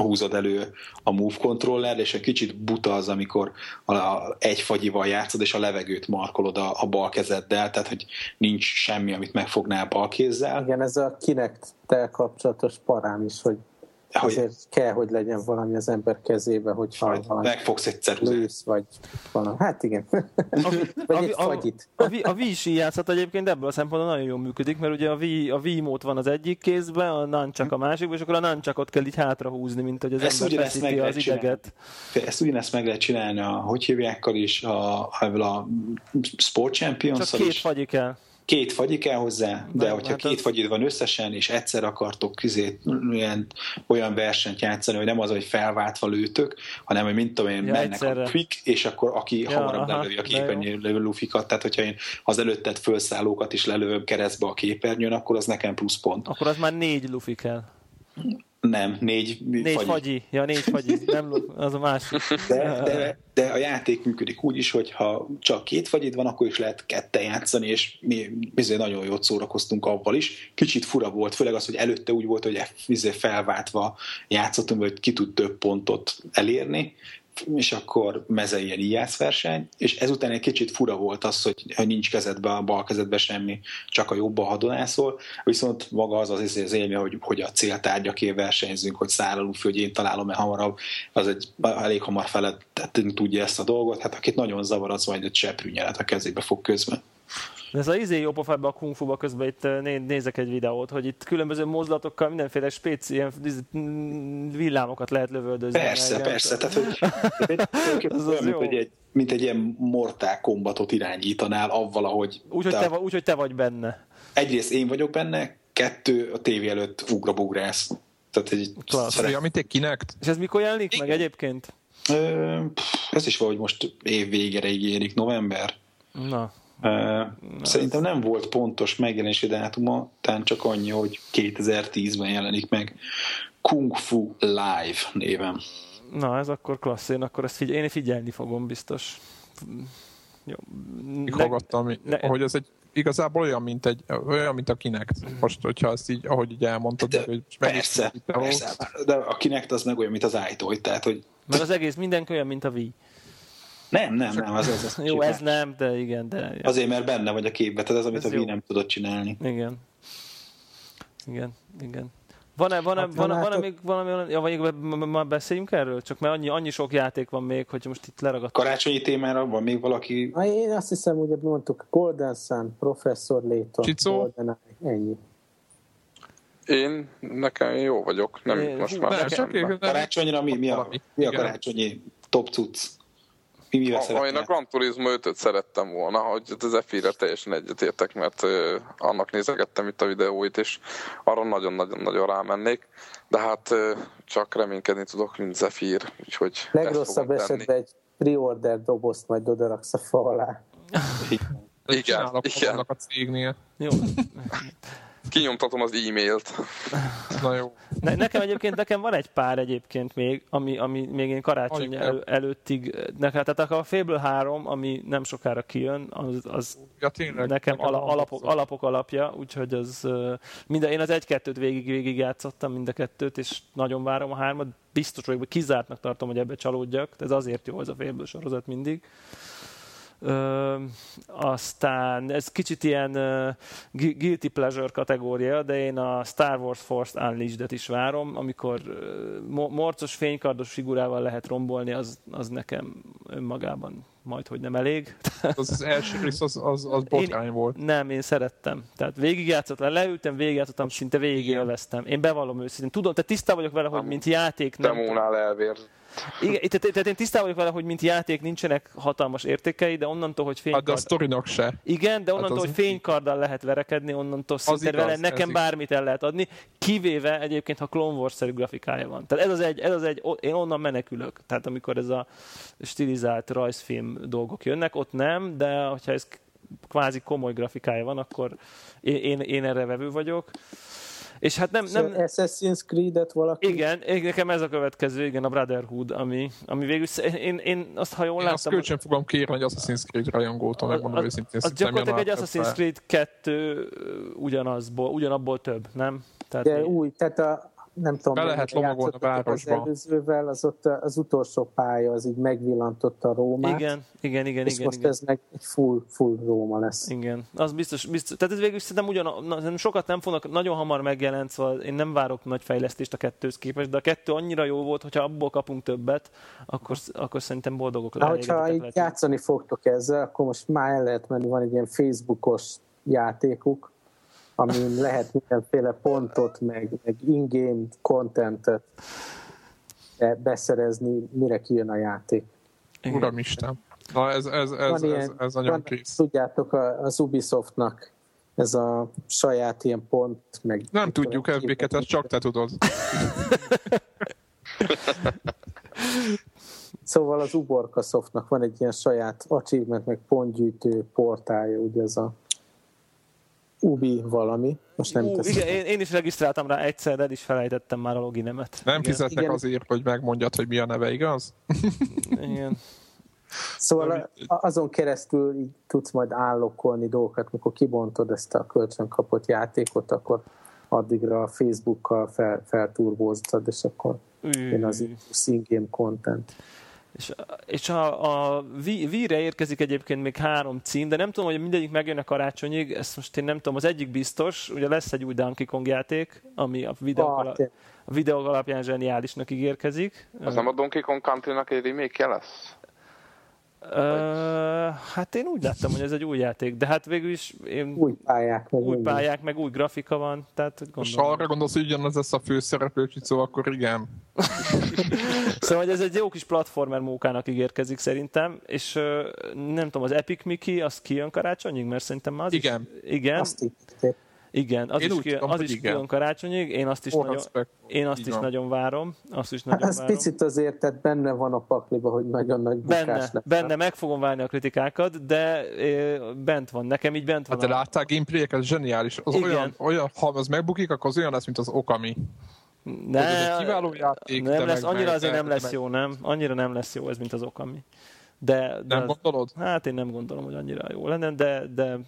húzod elő a move controller, és egy kicsit buta az, amikor a, egy fagyival játszod, és a levegőt markolod a, a bal kezeddel, tehát hogy nincs semmi, amit megfognál bal kézzel. Igen, ez a kinek kapcsolatos parám is, hogy hogy Azért kell, hogy legyen valami az ember kezébe, hogyha megfogsz egy ceruzát. vagy valami. Hát igen. A, vagy a, a, A, a, Wii is játszhat egyébként ebből a szempontból nagyon jól működik, mert ugye a Wii, a Wii mód van az egyik kézben, a nunchuck a másikban, és akkor a nunchuckot kell így hátra húzni, mint hogy az ezt ember feszíti az ideget. Csinálni. Ezt ugyanezt meg lehet csinálni a hogy hívjákkal is, a, a, a Sport Champions Csak két is. fagyi kell két fagyi kell hozzá, de, de hogyha hát két az... fagyid van összesen, és egyszer akartok kizét, olyan, olyan versenyt játszani, hogy nem az, hogy felváltva lőtök, hanem hogy mint tudom én, ja, mennek egyszerre. a quick, és akkor aki ja, hamarabb lelövi a képernyőn levő lufikat, tehát hogyha én az előttet felszállókat is lelövöm keresztbe a képernyőn, akkor az nekem plusz pont. Akkor az már négy lufi kell. Nem, négy, négy fagyi. fagyi. Ja, négy fagyi. Nem, az a másik. De, de, de a játék működik úgy is, hogy ha csak két fagyid van, akkor is lehet ketten játszani, és mi bizony nagyon jót szórakoztunk avval is. Kicsit fura volt, főleg az, hogy előtte úgy volt, hogy felváltva játszottunk, hogy ki tud több pontot elérni, és akkor meze ilyen ijász verseny, és ezután egy kicsit fura volt az, hogy, nincs kezedbe, a bal kezedbe semmi, csak a jobba hadonászol, viszont maga az az, az élmény, hogy, hogy a céltárgyakért versenyzünk, hogy szállalunk hogy én találom-e hamarabb, az egy elég hamar felettünk tudja ezt a dolgot, hát akit nagyon zavar, az majd egy seprűnyelet a kezébe fog közben. De ez a izé jó pofa a kung fu közben itt eh, nézek egy videót, hogy itt különböző mozdulatokkal mindenféle spéci ilyen villámokat lehet lövöldözni. Persze, meg, persze. Tehát, hogy, az olyan, mint, hogy egy, mint egy ilyen mortál kombatot irányítanál avval, ahogy... Úgyhogy te, úgy, hogy te vagy benne. Egyrészt én vagyok benne, kettő a tévé előtt ugrabugrász. Tehát egy... Klassz. Amit egy kinek? És ez mikor jelenik meg egyébként? Ez is valahogy most év végére ígérik, november. Na, Szerintem nem volt pontos megjelenési dátuma, talán csak annyi, hogy 2010-ben jelenik meg Kung Fu Live néven. Na, ez akkor klassz, én akkor ezt figyel, én figyelni fogom biztos. Jó. Hallgattam, ne, hogy ez egy igazából olyan, mint, egy, olyan, mint a Kinect. Most, hogyha ezt így, ahogy így elmondtad, de, hogy persze, persze, de a Kinect az meg olyan, mint az iToy, tehát, hogy... Mert az egész mindenki olyan, mint a Wii. Nem, nem, nem. Az, az, az Jó, ez nem, de igen. De, ja. Azért, mert benne vagy a képbe, tehát az, amit ez a Wii nem tudott csinálni. Igen. Igen, igen. Van-e, van-e, hát van-e, van-e még valami olyan, ja, vagy már beszéljünk erről? Csak mert annyi, annyi sok játék van még, hogy most itt leragadt. Karácsonyi témára van még valaki? Én azt hiszem, hogy mondtuk Golden Sun, Professor Layton, Csicó? Golden Eye, ennyi. Én, nekem jó vagyok, nem én, most már. Nem, karácsonyra mi, mi, a, mi a karácsonyi top cucc? Mi mivel ha, én a Gran Turismo 5 szerettem volna, hogy az f teljesen egyetértek, mert uh, annak nézegettem itt a videóit, és arra nagyon-nagyon-nagyon rámennék, de hát uh, csak reménykedni tudok, mint Zephyr, úgyhogy Legrosszabb esetben egy pre-order dobozt majd odaraksz a fa alá. igen, igen. a cégnél. Jó. Kinyomtatom az e-mailt. Na jó. Ne, nekem egyébként, nekem van egy pár egyébként még, ami, ami még én karácsony el, előttig, nekem, tehát a Fable 3, ami nem sokára kijön, az, az ja, tényleg, nekem, nekem ala, alapok, alapok alapja, úgyhogy az minden, én az egy-kettőt végig, végig játszottam, mind a kettőt, és nagyon várom a hármat, biztos vagyok, hogy kizártnak tartom, hogy ebbe csalódjak, ez azért jó ez a Fable sorozat mindig. Ö, aztán ez kicsit ilyen uh, guilty pleasure kategória, de én a Star Wars Force Unleashed-et is várom, amikor uh, morcos fénykardos figurával lehet rombolni, az, az nekem önmagában majd, hogy nem elég. Az, az első rész az, az, az botrány én, volt. Nem, én szerettem. Tehát végigjátszottam, leültem, végigjátszottam, szinte végigélveztem. Én bevallom őszintén. Tudom, te tisztában vagyok vele, hogy mint játék... Nem... Demónál elvér. Igen, tehát, tehát én tisztában vagyok vele, hogy mint játék nincsenek hatalmas értékei, de onnantól, hogy fénykard... Hát de a sztorinak se. Igen, de onnantól, hát hogy fénykarddal lehet verekedni, onnantól szinte igaz, vele nekem bármit el lehet adni, kivéve egyébként, ha Clone Wars-szerű grafikája van. Tehát ez az, egy, ez az egy, én onnan menekülök. Tehát amikor ez a stilizált rajzfilm dolgok jönnek, ott nem, de hogyha ez kvázi komoly grafikája van, akkor én, én erre vevő vagyok. És hát nem... nem... Assassin's Creed-et valaki? Igen, nekem ez a következő, igen, a Brotherhood, ami, ami végül, én, én azt, ha jól én láttam... azt kölcsön fogom kérni, hogy Assassin's Creed rajongótól, megmondom őszintén. Az gyakorlatilag egy Assassin's Creed 2 ugyanazból, ugyanabból több, nem? Tehát De mi... új, tehát a, nem tudom, Be lehet lomagolni a városba. Az előzővel, az, ott az utolsó pálya, az így megvillantotta a Rómát. Igen, igen, igen. És igen, most igen. ez meg egy full, full Róma lesz. Igen, az biztos, biztos. Tehát ez végül szerintem ugyan, na, sokat nem fognak, nagyon hamar megjelent, szóval én nem várok nagy fejlesztést a kettőhöz képest, de a kettő annyira jó volt, hogyha abból kapunk többet, akkor, akkor szerintem boldogok lehetünk. Ha így játszani fogtok ezzel, akkor most már el lehet menni, van egy ilyen Facebookos játékuk, amin lehet mindenféle pontot, meg, meg in-game contentet beszerezni, mire kijön a játék. Uramisten. Na ez, ez, ez, ez, ilyen, ez, ez nagyon van, kész. Tudjátok, az Ubisoftnak ez a saját ilyen pont, meg... Nem tudjuk FB-ket, ezt csak te tudod. szóval az Uborka Softnak van egy ilyen saját achievement, meg pontgyűjtő portálja, ugye ez a Ubi valami. Most nem uh, igen, én, én, is regisztráltam rá egyszer, de is felejtettem már a loginemet. Nem igen. fizetnek igen. azért, hogy megmondjad, hogy mi a neve, igaz? igen. Szóval azon keresztül így tudsz majd állokkolni dolgokat, mikor kibontod ezt a kölcsön kapott játékot, akkor addigra a Facebookkal fel, felturbóztad, és akkor jön az in-game content. És, és a, a Wii-re érkezik egyébként még három cím, de nem tudom, hogy mindegyik megjön a karácsonyig, ezt most én nem tudom, az egyik biztos, ugye lesz egy új Donkey Kong játék, ami a videók, ah, alap, a videók alapján zseniálisnak ígérkezik. Az nem a Donkey Kong Country-nak egy remake lesz? Uh, hát én úgy láttam, hogy ez egy új játék, de hát végül is én, új pályák, meg új pályák, meg új grafika van, tehát gondolom. Most arra gondolsz, hogy ugyanaz lesz a főszereplő Csicó, akkor igen. szóval hogy ez egy jó kis platformer mókának ígérkezik szerintem, és uh, nem tudom, az Epic Mickey, az kijön karácsonyig, mert szerintem az igen. is... Igen. Azt igen, az én is, kijön, az is igen. karácsonyig, én azt is, nagyon, én azt is nagyon várom. Azt is nagyon hát ez várom. picit azért, tehát benne van a pakliba, hogy nagyon nagy bukás benne, lesz. Benne, meg fogom várni a kritikákat, de bent van, nekem így bent van. Hát te a... láttál gameplay-eket, zseniális. Az igen. olyan, olyan, ha az megbukik, akkor az olyan lesz, mint az Okami. Ne, ez egy kiváló játék, nem lesz, annyira meg, azért nem lesz meg. jó, nem? Annyira nem lesz jó ez, mint az Okami. De, de nem az, gondolod? Hát én nem gondolom, hogy annyira jó lenne, de, de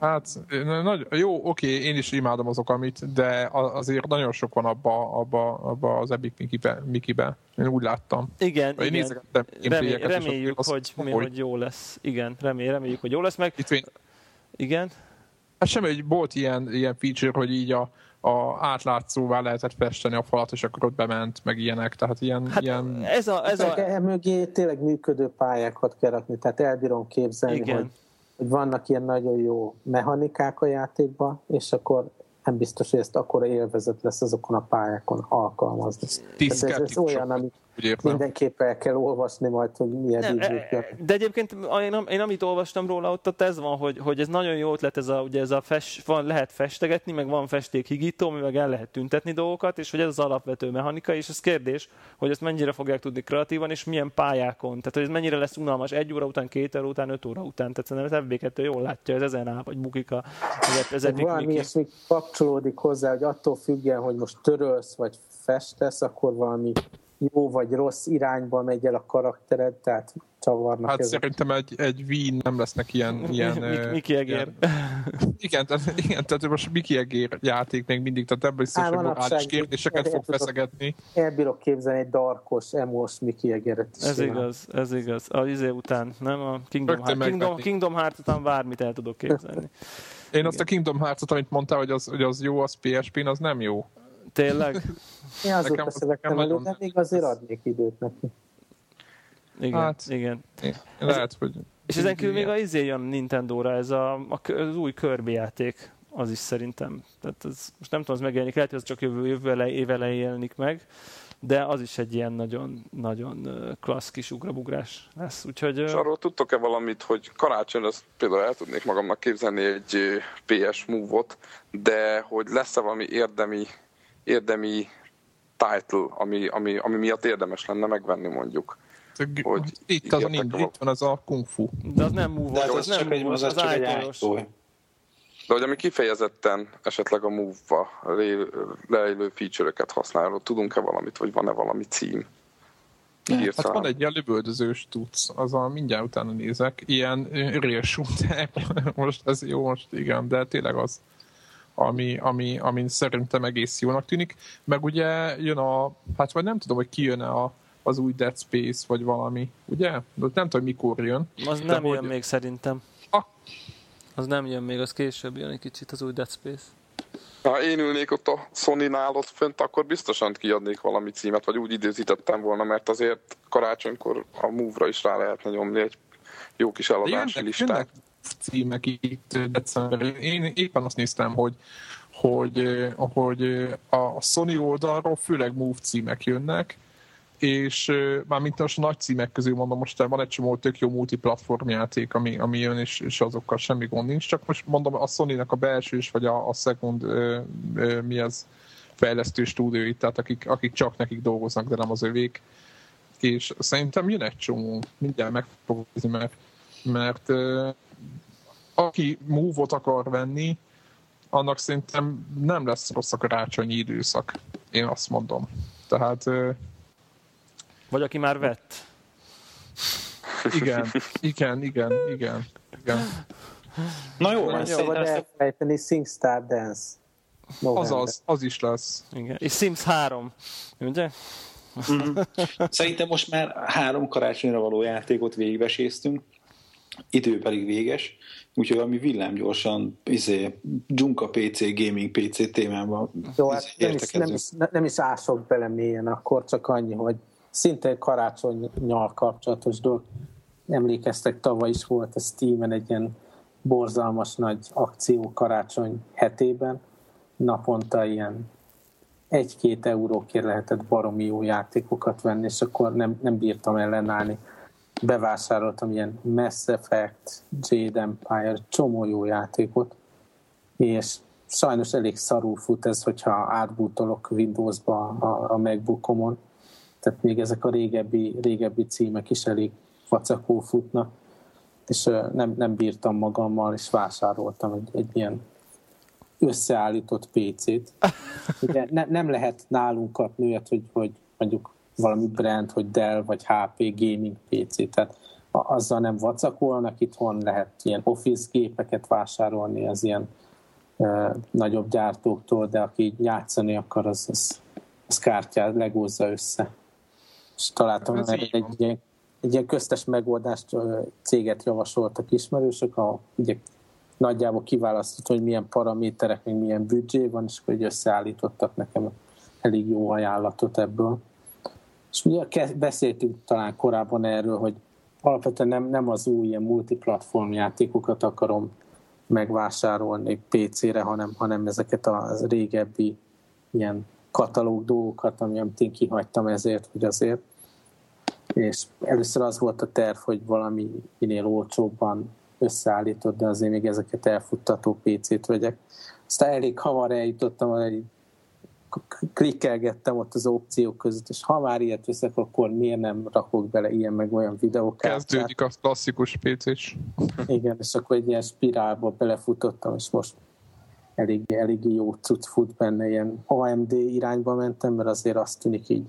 Hát, nagy, jó, oké, én is imádom azok, amit, de azért nagyon sok van abba, abba, abba az Epic Mickey-be. Mickey-be. Én úgy láttam. Igen, Vagy igen. Remé, reméljük, hogy, mi, hogy jó lesz. Igen, remély, reméljük, hogy jó lesz meg. Itt, igen? Hát semmi, hogy volt ilyen, ilyen feature, hogy így a, a átlátszóvá lehetett festeni a falat, és akkor ott bement, meg ilyenek, tehát ilyen... Hát ilyen... Ez a, ez a... Mögé tényleg működő pályákat kell rakni, tehát elbírom képzelni, Igen. hogy hogy vannak ilyen nagyon jó mechanikák a játékban, és akkor nem biztos, hogy ezt akkor élvezet lesz azokon a pályákon alkalmazni. Ez, ez, ez olyan, ami mindenképp el kell olvasni majd, hogy milyen nem, e, De egyébként én, én, amit olvastam róla, ott, ott ez van, hogy, hogy ez nagyon jó ötlet, ez a, ugye ez a fest, van, lehet festegetni, meg van festékhigító, meg el lehet tüntetni dolgokat, és hogy ez az alapvető mechanika, és ez kérdés, hogy ezt mennyire fogják tudni kreatívan, és milyen pályákon. Tehát, hogy ez mennyire lesz unalmas egy óra után, két óra után, öt óra után. Tehát szerintem az FB2 jól látja, ez ezen áll, vagy bukik a, ez, ez valami még kapcsolódik hozzá, hogy attól függően, hogy most törölsz, vagy festesz, akkor valami jó vagy rossz irányba megy el a karaktered, tehát csavarnak. Hát ezek. szerintem egy, egy Wii nem lesznek ilyen... ilyen Miki Egér. Igen, tehát, igen, tehát most Miki Egér játék még mindig, tehát ebből is hogy morális kérdéseket fog feszegetni. El bírok képzelni egy darkos, emos Miki Egeret is. Ez simán. igaz, ez igaz. A izé után, nem? A Kingdom, Heart, Kingdom, Kingdom Heart után bármit el tudok képzelni. Én Igen. azt a Kingdom Hearts-ot, amit mondtál, hogy az, hogy az jó, az PSP-n, az nem jó. Tényleg? Én azóta nekem, szerettem elő, de még azért adnék időt neki. Igen, hát, igen. Lehet, hogy... És ezen kívül még a izé jön Nintendo-ra, ez a, a, az új Kirby játék, az is szerintem. Tehát ez, most nem tudom, az megjelenik, lehet, hogy az csak jövő, jövő év elején jelenik meg, de az is egy ilyen nagyon, nagyon klassz kis ugrabugrás lesz. Úgyhogy, És arról tudtok-e valamit, hogy karácsony, azt például el tudnék magamnak képzelni egy PS Move-ot, de hogy lesz-e valami érdemi, érdemi title, ami, ami, ami miatt érdemes lenne megvenni mondjuk. Hogy itt, az a, nincs, itt van az a kung fu. De az nem move, az, az, nem move, az, az, az, az, az de hogy ami kifejezetten esetleg a Move-ba leélő feature-öket használó, tudunk-e valamit, vagy van-e valami cím? Írtál. Hát van egy ilyen lövöldözős tudsz, az a mindjárt utána nézek, ilyen real shooter, most ez jó, most igen, de tényleg az, ami, ami, ami szerintem egész jónak tűnik. Meg ugye jön a, hát vagy nem tudom, hogy ki jön a, az új Dead Space, vagy valami, ugye? De nem tudom, mikor jön. Az nem jön hogy... még szerintem. Ah, az nem jön még, az később jön egy kicsit az új Dead Space. Ha én ülnék ott a Sony-nál ott fönt, akkor biztosan kiadnék valami címet, vagy úgy időzítettem volna, mert azért karácsonykor a Move-ra is rá lehetne nyomni egy jó kis eladási jönnek, listát. Jönnek címek itt decemberben. Én éppen azt néztem, hogy hogy, hogy a Sony oldalról főleg Move címek jönnek, és már mint most a nagy címek közül mondom, most van egy csomó tök jó multiplatform játék, ami, ami jön, és, és azokkal semmi gond nincs, csak most mondom, a sony a belső is, vagy a, a second, ö, ö, mi az, fejlesztő stúdióit, tehát akik, akik csak nekik dolgoznak, de nem az övék, és szerintem jön egy csomó, mindjárt meg fogok mert, mert ö, aki move-ot akar venni, annak szerintem nem lesz rossz a karácsonyi időszak, én azt mondom. Tehát vagy aki már vett. Igen, igen, igen, igen. igen. Na jó, van, szabad elfelejteni SingStar Dance. Az az, az is lesz. Igen. És Sims 3, ugye? Mm. Szerintem most már három karácsonyra való játékot végigveséztünk, idő pedig véges, úgyhogy valami villámgyorsan izé, Junka PC, Gaming PC témában Jó, hát nem, is, nem, is, nem is ások bele mélyen, akkor csak annyi, hogy szinte karácsonynyal kapcsolatos dolog. Emlékeztek, tavaly is volt a Steam-en egy ilyen borzalmas nagy akció karácsony hetében. Naponta ilyen egy-két eurókért lehetett baromi jó játékokat venni, és akkor nem, nem bírtam ellenállni. Bevásároltam ilyen Mass Effect, Jade Empire, csomó jó játékot, és sajnos elég szarul fut ez, hogyha átbútolok Windowsba a, a MacBookomon, tehát még ezek a régebbi, régebbi címek is elég vacakó futnak, és nem, nem bírtam magammal, és vásároltam egy, egy ilyen összeállított PC-t. Ugye ne, nem lehet nálunk kapni olyat, hogy, hogy mondjuk valami brand, hogy Dell vagy HP gaming PC, tehát azzal nem vacakolnak, itthon lehet ilyen office gépeket vásárolni az ilyen uh, nagyobb gyártóktól, de aki játszani akar, az, az, az kártyát legózza össze. És találtam egy, egy, egy, ilyen, egy ilyen köztes megoldást céget javasoltak ismerősök, a, ugye nagyjából kiválasztott, hogy milyen paraméterek, még milyen büdzsé van, és hogy összeállítottak nekem elég jó ajánlatot ebből. És ugye beszéltünk talán korábban erről, hogy alapvetően nem, nem az új ilyen multiplatform játékokat akarom megvásárolni PC-re, hanem, hanem ezeket a régebbi ilyen katalóg dolgokat, amit én kihagytam ezért, hogy azért és először az volt a terv, hogy valami minél olcsóbban összeállított, de azért még ezeket elfuttató PC-t vegyek. Aztán elég hamar eljutottam, hogy klikkelgettem ott az opciók között, és ha már ilyet veszek, akkor miért nem rakok bele ilyen meg olyan videókártyát. Kezdődik a klasszikus pc -s. Igen, és akkor egy ilyen spirálba belefutottam, és most elég, elég jó cucc fut benne, ilyen AMD irányba mentem, mert azért azt tűnik így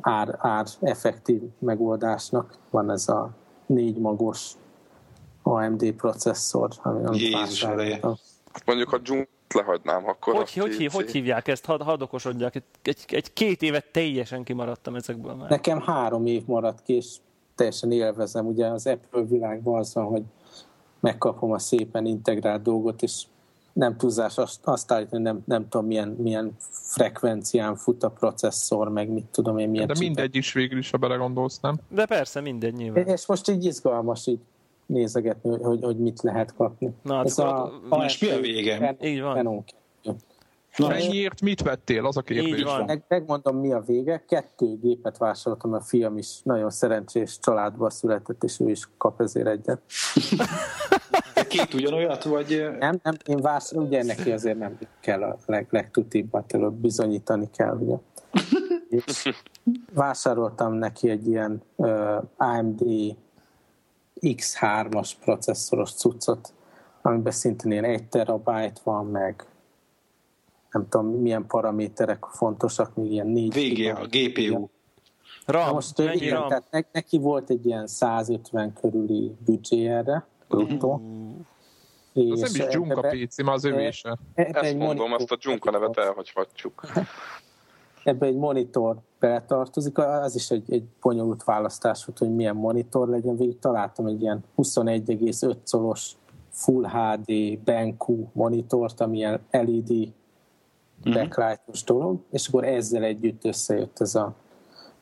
ár, ár effektív megoldásnak. Van ez a négy magos AMD processzor, ami Jézus Mondjuk a Jun lehagynám, akkor hogy, hogy, hív, hogy hívják ezt? Hadd had okosodjak. Egy, egy, egy két évet teljesen kimaradtam ezekből már. Nekem három év maradt ki, és teljesen élvezem. Ugye az Apple világban az van, hogy megkapom a szépen integrált dolgot, és nem túlzás azt, azt állítani, nem, nem tudom milyen, milyen frekvencián fut a processzor, meg mit tudom én milyen De mindegy is végül is, ha belegondolsz, nem? De persze, mindegy nyilván. És most így izgalmas így nézegetni, hogy, hogy mit lehet kapni. Na, Ez a, a, és mi a vége? Így van. Na, Mennyiért mit vettél? Az a kérdés Így van. Meg, megmondom, mi a vége. Kettő gépet vásároltam, a fiam is nagyon szerencsés családba született, és ő is kap ezért egyet. Két ugyanolyat, vagy... Nem, nem, én vásárolom, ugye neki azért nem kell a leg, legtutibbat előbb bizonyítani kell, ugye. És vásároltam neki egy ilyen uh, AMD X3-as processzoros cuccot, amiben szintén ilyen 1 terabyte van, meg nem tudom, milyen paraméterek fontosak, még ilyen 4 VGA, a GPU. RAM, most igen, RAM? tehát neki volt egy ilyen 150 körüli büdzsé erre, bruttó. És ez nem is Junka PC, már az övése. Ezt mondom, azt a Junka nevet elhagyhatjuk. Ebbe egy monitor beletartozik, az is egy, egy bonyolult választás volt, hogy milyen monitor legyen. Végig találtam egy ilyen 21,5 colos Full HD Benku monitort, ami ilyen LED uh-huh. backlightos dolog, és akkor ezzel együtt összejött ez a,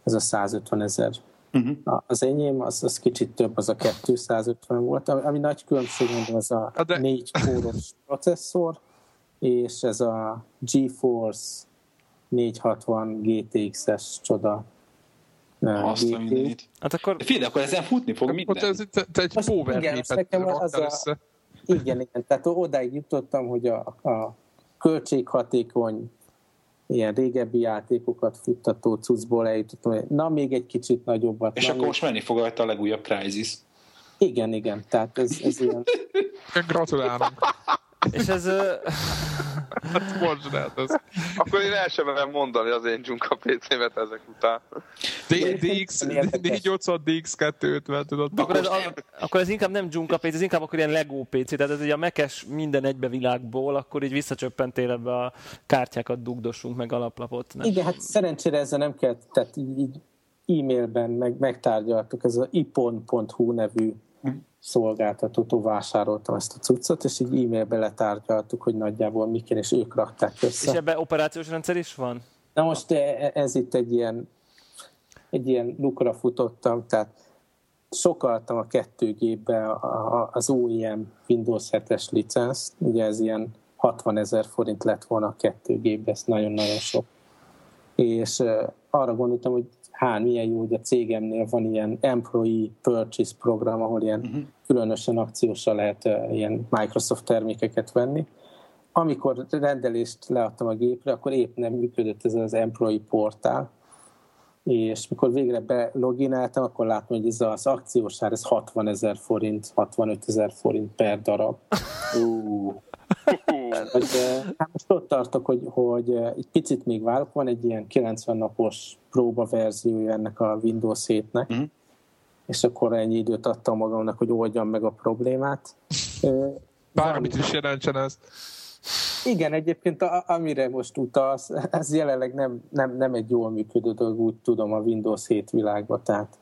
ez a 150 ezer. Uh-huh. Az enyém, az, az kicsit több, az a 250 volt, ami, ami nagy különbség, mondom, az a De... négy kóros processzor, és ez a GeForce 460 GTX-es csoda azt. Hát akkor... Figyelj, akkor ezen futni fog minden. Ez, te, te egy power igen, nekem az a, Igen, igen. Tehát odáig jutottam, hogy a, a költséghatékony ilyen régebbi játékokat futtató cuccból eljutottam, hogy na még egy kicsit nagyobbat. És akkor most menni fog a legújabb Crysis. Igen, igen, tehát ez, ez ilyen... Gratulálok. És ez... hát most lehet ez. Akkor én el sem merem mondani az én Junka PC-met ezek után. DX, 480 DX250, tudod. Akkor ez, akkor ez inkább nem Junka PC, ez inkább akkor ilyen Lego PC, tehát ez egy a mekes minden egybe világból, akkor így visszacsöppentél ebbe a kártyákat dugdossunk, meg alaplapot. Nem? Igen, hát szerencsére ezzel nem kell, tehát így, így e-mailben meg, megtárgyaltuk, ez a ipon.hu nevű szolgáltatótól vásároltam ezt a cuccot, és így e-mailbe letárgyaltuk, hogy nagyjából mi és ők rakták össze. És ebben operációs rendszer is van? Na most e, e, ez itt egy ilyen, egy ilyen lukra futottam, tehát sokaltam a kettő gépbe az OEM Windows 7-es licensz, ugye ez ilyen 60 ezer forint lett volna a kettő gépbe, ez nagyon-nagyon sok. És arra gondoltam, hogy hán, milyen jó, hogy a cégemnél van ilyen employee purchase program, ahol ilyen uh-huh. különösen akciósra lehet uh, ilyen Microsoft termékeket venni. Amikor rendelést leadtam a gépre, akkor épp nem működött ez az employee portál, és mikor végre belogináltam, akkor látom, hogy ez az akciós ár, ez 60 ezer forint, 65 ezer forint per darab. Uh. Hogy, hát most ott tartok, hogy, hogy egy picit még várok, van egy ilyen 90 napos próba verziója ennek a Windows 7-nek, uh-huh. és akkor ennyi időt adtam magamnak, hogy oldjam meg a problémát. Bármit is jelentsen ez. Igen, egyébként a, amire most utalsz, ez jelenleg nem, nem, nem egy jól működő dolog, úgy tudom a Windows 7 világban, tehát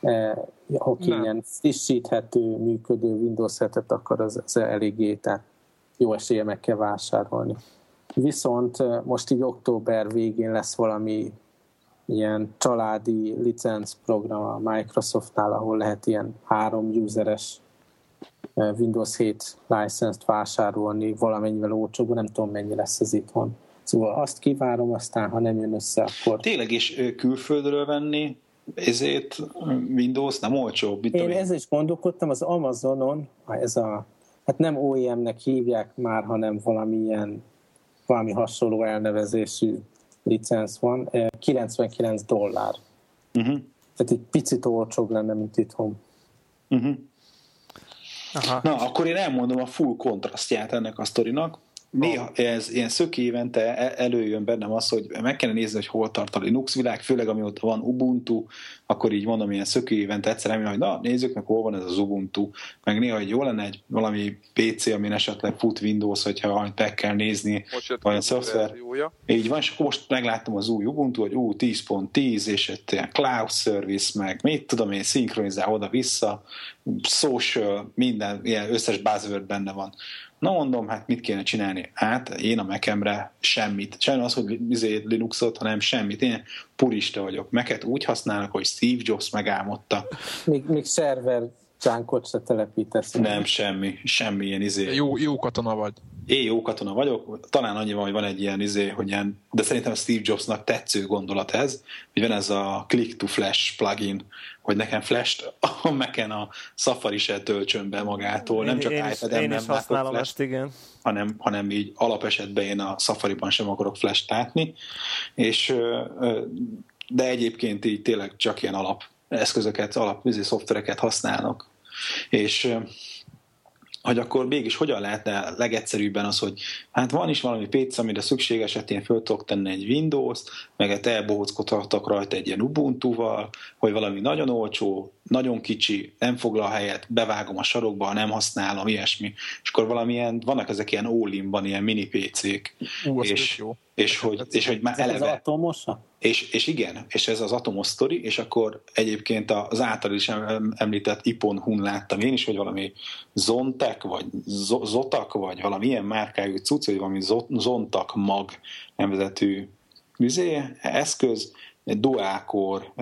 eh, ha ilyen frissíthető, működő Windows 7-et akar, az, az eléggé, tehát jó esélye meg kell vásárolni. Viszont most így október végén lesz valami ilyen családi licenc program a Microsoftnál, ahol lehet ilyen három useres Windows 7 licenst vásárolni valamennyivel olcsóbb, nem tudom mennyi lesz ez itthon. Szóval azt kívánom, aztán ha nem jön össze, akkor... Tényleg is külföldről venni ezért Windows nem olcsó. Én ezzel is gondolkodtam, az Amazonon, ez a, hát nem OEM-nek hívják már, hanem valamilyen, valami hasonló elnevezésű licensz van, 99 dollár. Uh-huh. Tehát egy picit olcsóbb lenne, mint itthon. Uh-huh. Aha. Na, akkor én elmondom a full kontrasztját ennek a sztorinak. Néha ez ilyen szöki évente e- előjön bennem az, hogy meg kellene nézni, hogy hol tart a Linux világ, főleg amióta van Ubuntu, akkor így mondom, ilyen szöki évente egyszer emelni, hogy na, nézzük meg, hol van ez az Ubuntu. Meg néha, hogy jó lenne egy valami PC, amin esetleg fut Windows, hogyha meg kell nézni, vagy a szoftver. Így van, és most megláttam az új Ubuntu, hogy ú, 10.10, és egy ilyen cloud service, meg mit tudom én, szinkronizál oda-vissza, social, minden, ilyen összes buzzword benne van Na mondom, hát mit kéne csinálni? Hát én a Mekemre semmit. Sem az, hogy izé Linuxot, hanem semmit. Én purista vagyok. Meket úgy használok, hogy Steve Jobs megálmodta. Még, még szerver csánkot se telepítesz. Nem, semmi. Semmi ilyen izé. Jó, jó katona vagy én jó katona vagyok, talán annyi van, hogy van egy ilyen izé, hogy ilyen, de szerintem Steve Jobsnak tetsző gondolat ez, hogy van ez a Click to Flash plugin, hogy nekem Flash-t a Mac-en a Safari se töltsön be magától, nem csak iPad-en nem látok flash igen. Hanem, hanem így alapesetben én a Safari-ban sem akarok Flash-t látni, és de egyébként így tényleg csak ilyen alap eszközöket, alap izé, szoftvereket használnak. És hogy akkor mégis hogyan lehetne legegyszerűbben az, hogy hát van is valami PC, amire szükség esetén föl tudok tenni egy Windows-t, meg elbohóckodhatok rajta egy ilyen Ubuntu-val, hogy valami nagyon olcsó, nagyon kicsi, nem foglal helyet, bevágom a sarokba, nem használom, ilyesmi. És akkor valamilyen, vannak ezek ilyen all ilyen mini PC-k. Ú, és, jó. És hogy, és hogy már eleve... Ez atomosa? És, és igen, és ez az atomos sztori, és akkor egyébként az által is említett Ipon Hun láttam én is, hogy valami Zontek, vagy Zotak, vagy valami ilyen márkájú cucc, vagy valami Zontak mag nevezetű műzé, eszköz, dual-core,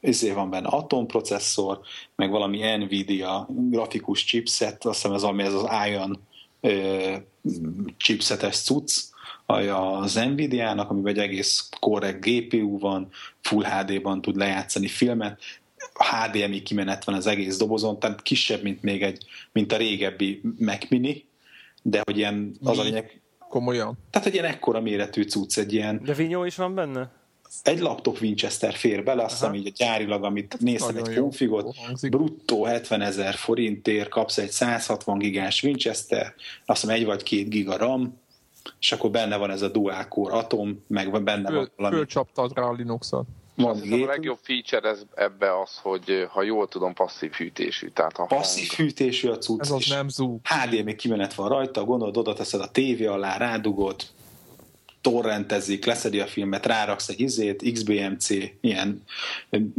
ezért van benne atomprocesszor, meg valami Nvidia grafikus chipset, azt hiszem ez, ami ez az Ion chipsetes cucc, az Nvidia-nak, amiben egy egész korrekt GPU van, Full HD-ban tud lejátszani filmet, HDMI kimenet van az egész dobozon, tehát kisebb, mint még egy, mint a régebbi Mac Mini, de hogy ilyen, az a lényeg... Komolyan? Tehát egy ilyen ekkora méretű cucc, egy ilyen... De vinyó is van benne? Egy laptop Winchester fér bele, azt hiszem így a gyárilag, amit néztem egy konfigot, bruttó 70 ezer forintért kapsz egy 160 gigás Winchester, azt hiszem egy vagy két giga RAM, és akkor benne van ez a dual core atom, meg benne Föl, van valami... Fölcsaptad rá a Linuxot. Van a legjobb feature ez, ebbe az, hogy ha jól tudom, passzív hűtésű. Tehát a passzív hang... hűtésű a cucc. Ez az nem zú. HDMI kimenet van rajta, gondolod, oda teszed a tévé alá, rádugod, torrentezik, leszedi a filmet, ráraksz egy izét, XBMC, ilyen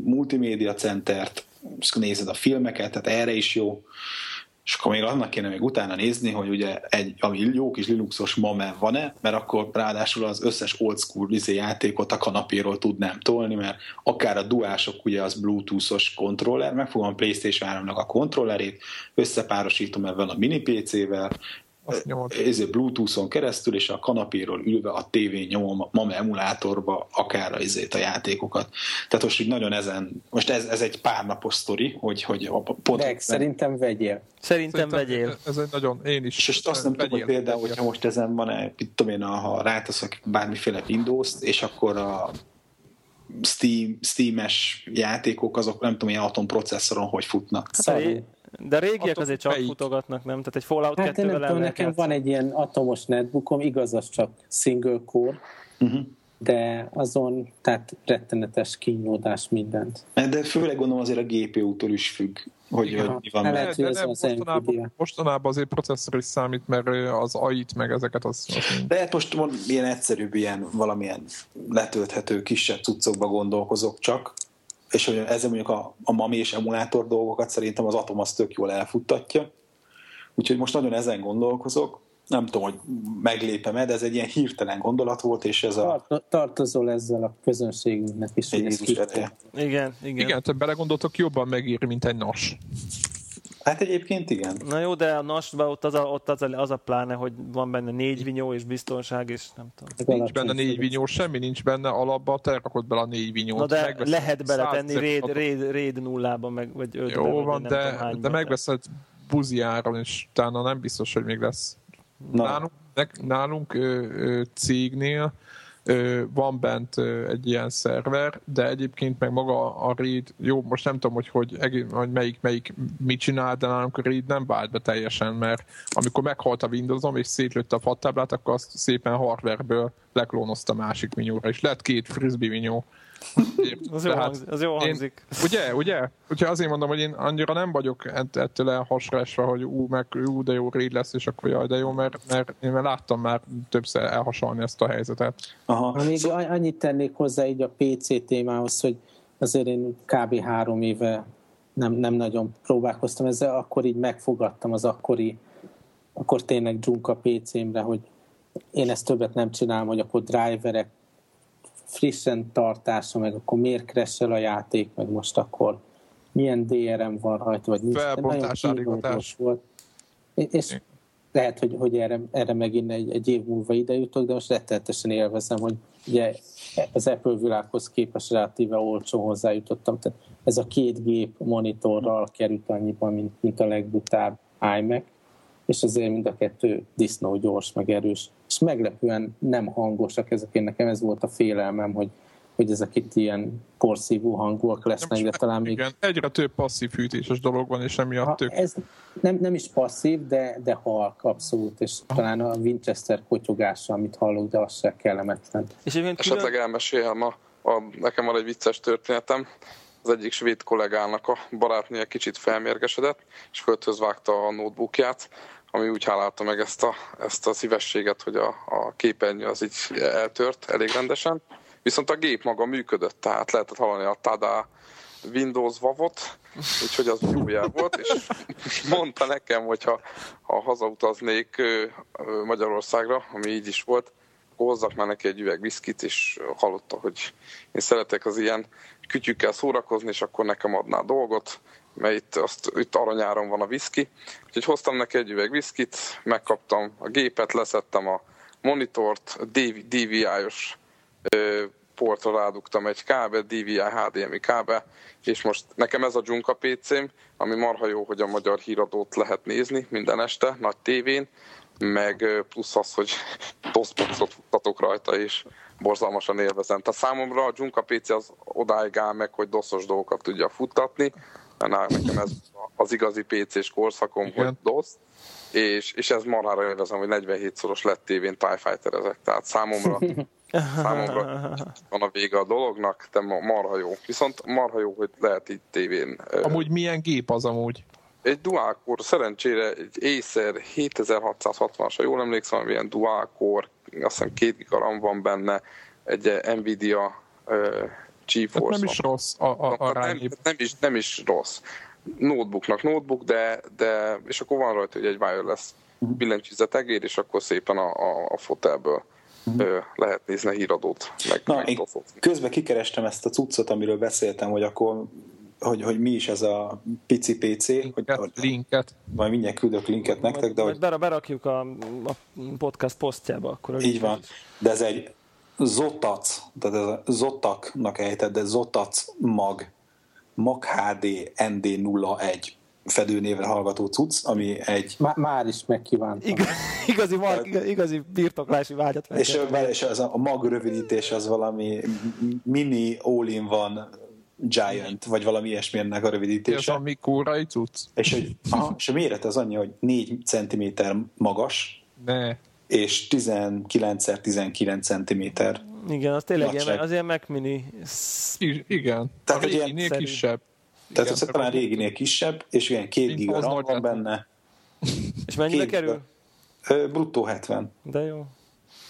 multimédia centert, és nézed a filmeket, tehát erre is jó és akkor még annak kéne még utána nézni, hogy ugye egy, ami jó kis Linuxos MAME van-e, mert akkor ráadásul az összes old school izé játékot a kanapéról tudnám tolni, mert akár a duások ugye az bluetoothos kontroller, megfogom a Playstation 3 a kontrollerét, összepárosítom ebben a mini PC-vel, ezért Bluetooth-on keresztül, és a kanapéról ülve a tévén nyomom a MAME emulátorba akár ezért a játékokat. Tehát most így nagyon ezen, most ez, ez egy pár napos sztori, hogy, hogy a pont... Meg, szerintem vegyél. Szerintem, szerintem vegyél. Ez egy nagyon, én is. És, és azt nem tudom, hogy például, vegyél. hogyha most ezen van-e, tudom én, ha ráteszek bármiféle Windows-t, és akkor a Steam, Steam-es játékok, azok nem tudom, ilyen atomprocesszoron hogy futnak. Hát, de a régiek azért csak fejik. futogatnak, nem? Tehát egy Fallout hát 2 nem tudom, nekem van egy ilyen atomos netbookom, igaz, az csak single core, uh-huh. de azon, tehát rettenetes kínlódás mindent. De főleg gondolom azért a GPU-tól is függ, hogy, ja, hogy mi van. Lehet, de nem, mostanában, mostanában azért processzor is számít, mert az AI-t meg ezeket az... az de hát most ilyen egyszerűbb, ilyen valamilyen letölthető kisebb cuccokba gondolkozok csak, és hogy ezzel mondjuk a, a MAMI és emulátor dolgokat szerintem az Atom az tök jól elfuttatja. Úgyhogy most nagyon ezen gondolkozok. Nem tudom, hogy meglépem de ez egy ilyen hirtelen gondolat volt, és ez a... Tartozol ezzel a közönségünknek is. Egy igen, igen. Igen, te belegondoltok, jobban megéri, mint egy nas. Hát egyébként igen. Na jó, de a NAS-ban ott, az a, ott az, a, az a pláne, hogy van benne négy vinyó és biztonság, és nem tudom. Nincs benne négy vinyó, semmi nincs benne alapban, te rakod bele a négy vinyót. Na de lehet beletenni raid, raid, raid nullában, meg, vagy ötben. Jó van, de, tudom, de megveszed buziáron, és utána nem biztos, hogy még lesz. Na. Nálunk, nálunk ö, ö, cégnél van bent egy ilyen szerver, de egyébként meg maga a read, jó, most nem tudom, hogy, hogy, hogy melyik, melyik mit csinál, de nálunk a read nem vált be teljesen, mert amikor meghalt a Windowsom és szétlőtte a fattáblát, akkor azt szépen hardwareből leklónozta másik minyóra, és lett két frisbee minyó az, jó hangzik, az jó hangzik. Én, ugye, ugye? Úgyhogy azért mondom, hogy én annyira nem vagyok ettől elhasrásva, hogy ú, meg ú, de jó raid lesz, és akkor jaj, de jó, mert, mert én már láttam már többször elhasalni ezt a helyzetet. Aha. Még szóval... annyit tennék hozzá így a PC témához, hogy azért én kb. három éve nem, nem nagyon próbálkoztam ezzel, akkor így megfogadtam az akkori, akkor tényleg Junka PC-mre, hogy én ezt többet nem csinálom, hogy akkor driverek frissen tartása, meg akkor miért crash a játék, meg most akkor milyen DRM van rajta, vagy nincs. Felbontás, volt. És lehet, hogy, hogy erre, erre megint egy, egy év múlva ide jutok, de most rettenetesen élvezem, hogy ugye az Apple világhoz képest relatíve olcsó hozzájutottam. Tehát ez a két gép monitorral került annyiban, mint, mint a legbutább iMac, és azért mind a kettő disznó gyors, meg erős és meglepően nem hangosak ezek. Én nekem ez volt a félelmem, hogy, hogy ezek itt ilyen porszívó hangúak lesznek, de talán még... Igen, egyre több passzív fűtéses dolog van, és emiatt ha, tök... Ez nem, nem is passzív, de, de halk, abszolút, és ha. talán a Winchester kotyogása, amit hallok, de az se kellemetlen. És külön... Esetleg elmesélhem, a, a, nekem van egy vicces történetem, az egyik svéd kollégának a barátnője kicsit felmérgesedett, és földhöz vágta a notebookját, ami úgy hálálta meg ezt a, ezt a szívességet, hogy a, a képernyő az így eltört elég rendesen. Viszont a gép maga működött, tehát lehetett hallani a tada Windows vavot, úgyhogy az jó jel volt, és mondta nekem, hogy ha, ha hazautaznék Magyarországra, ami így is volt, akkor hozzak már neki egy üveg viszkit, és hallotta, hogy én szeretek az ilyen kütyükkel szórakozni, és akkor nekem adná dolgot, mert itt, azt, itt aranyáron van a viszki. Úgyhogy hoztam neki egy üveg viszkit, megkaptam a gépet, leszettem a monitort, DVI-os portra rádugtam egy kábel, DVI HDMI kábel, és most nekem ez a Junka PC-m, ami marha jó, hogy a magyar híradót lehet nézni minden este, nagy tévén, meg plusz az, hogy DOS-boxot futtatok rajta, és borzalmasan élvezem. Tehát számomra a Junka PC az odáig áll meg, hogy doszos dolgokat tudja futtatni, mert nekem ez az igazi PC-s korszakom, Igen. hogy DOS, és, és ez marhára élvezem, hogy 47 szoros lett tévén TIE Fighter ezek, tehát számomra számomra van a vége a dolognak, de marha jó. Viszont marha jó, hogy lehet itt tévén. Amúgy milyen gép az amúgy? Egy dual-core, szerencsére egy Acer 7660-as, ha jól emlékszem, ilyen dual-core, azt hiszem két gigaram van benne, egy Nvidia GeForce. Hát nem is rossz a, a, a nem, nem, is, nem is rossz. Notebooknak notebook, de, de és akkor van rajta hogy egy wireless uh-huh. billentyűzetegér, és akkor szépen a, a, a fotelből uh-huh. lehet nézni a híradót, meg, Na, meg én közben kikerestem ezt a cuccot, amiről beszéltem, hogy akkor hogy, hogy mi is ez a pici PC. Linket, hogy, linket. Majd mindjárt küldök linket nektek. De hogy... berakjuk a, a podcast posztjába. Akkor így van. De ez egy Zotac, tehát ez a Zotaknak ejtett, de Zotac mag, mag HD ND01 fedőnévre hallgató cucc, ami egy... Má, már is megkívántam. Ig- igazi, mag, igazi birtoklási vágyat És, és az a mag rövidítés az valami mini all-in-one Giant, vagy valami ilyesmi ennek a rövidítése. Ez a mikórai cucc. És, hogy, aha, és a méret az annyi, hogy 4 cm magas, ne és 19x19 cm. Igen, az tényleg ilyen, az ilyen Mac Mini. igen, tehát a réginél ilyen, kisebb. Tehát igen, az talán réginél kisebb, és ilyen két giga RAM van benne. És mennyibe kerül? Bruttó 70. De jó.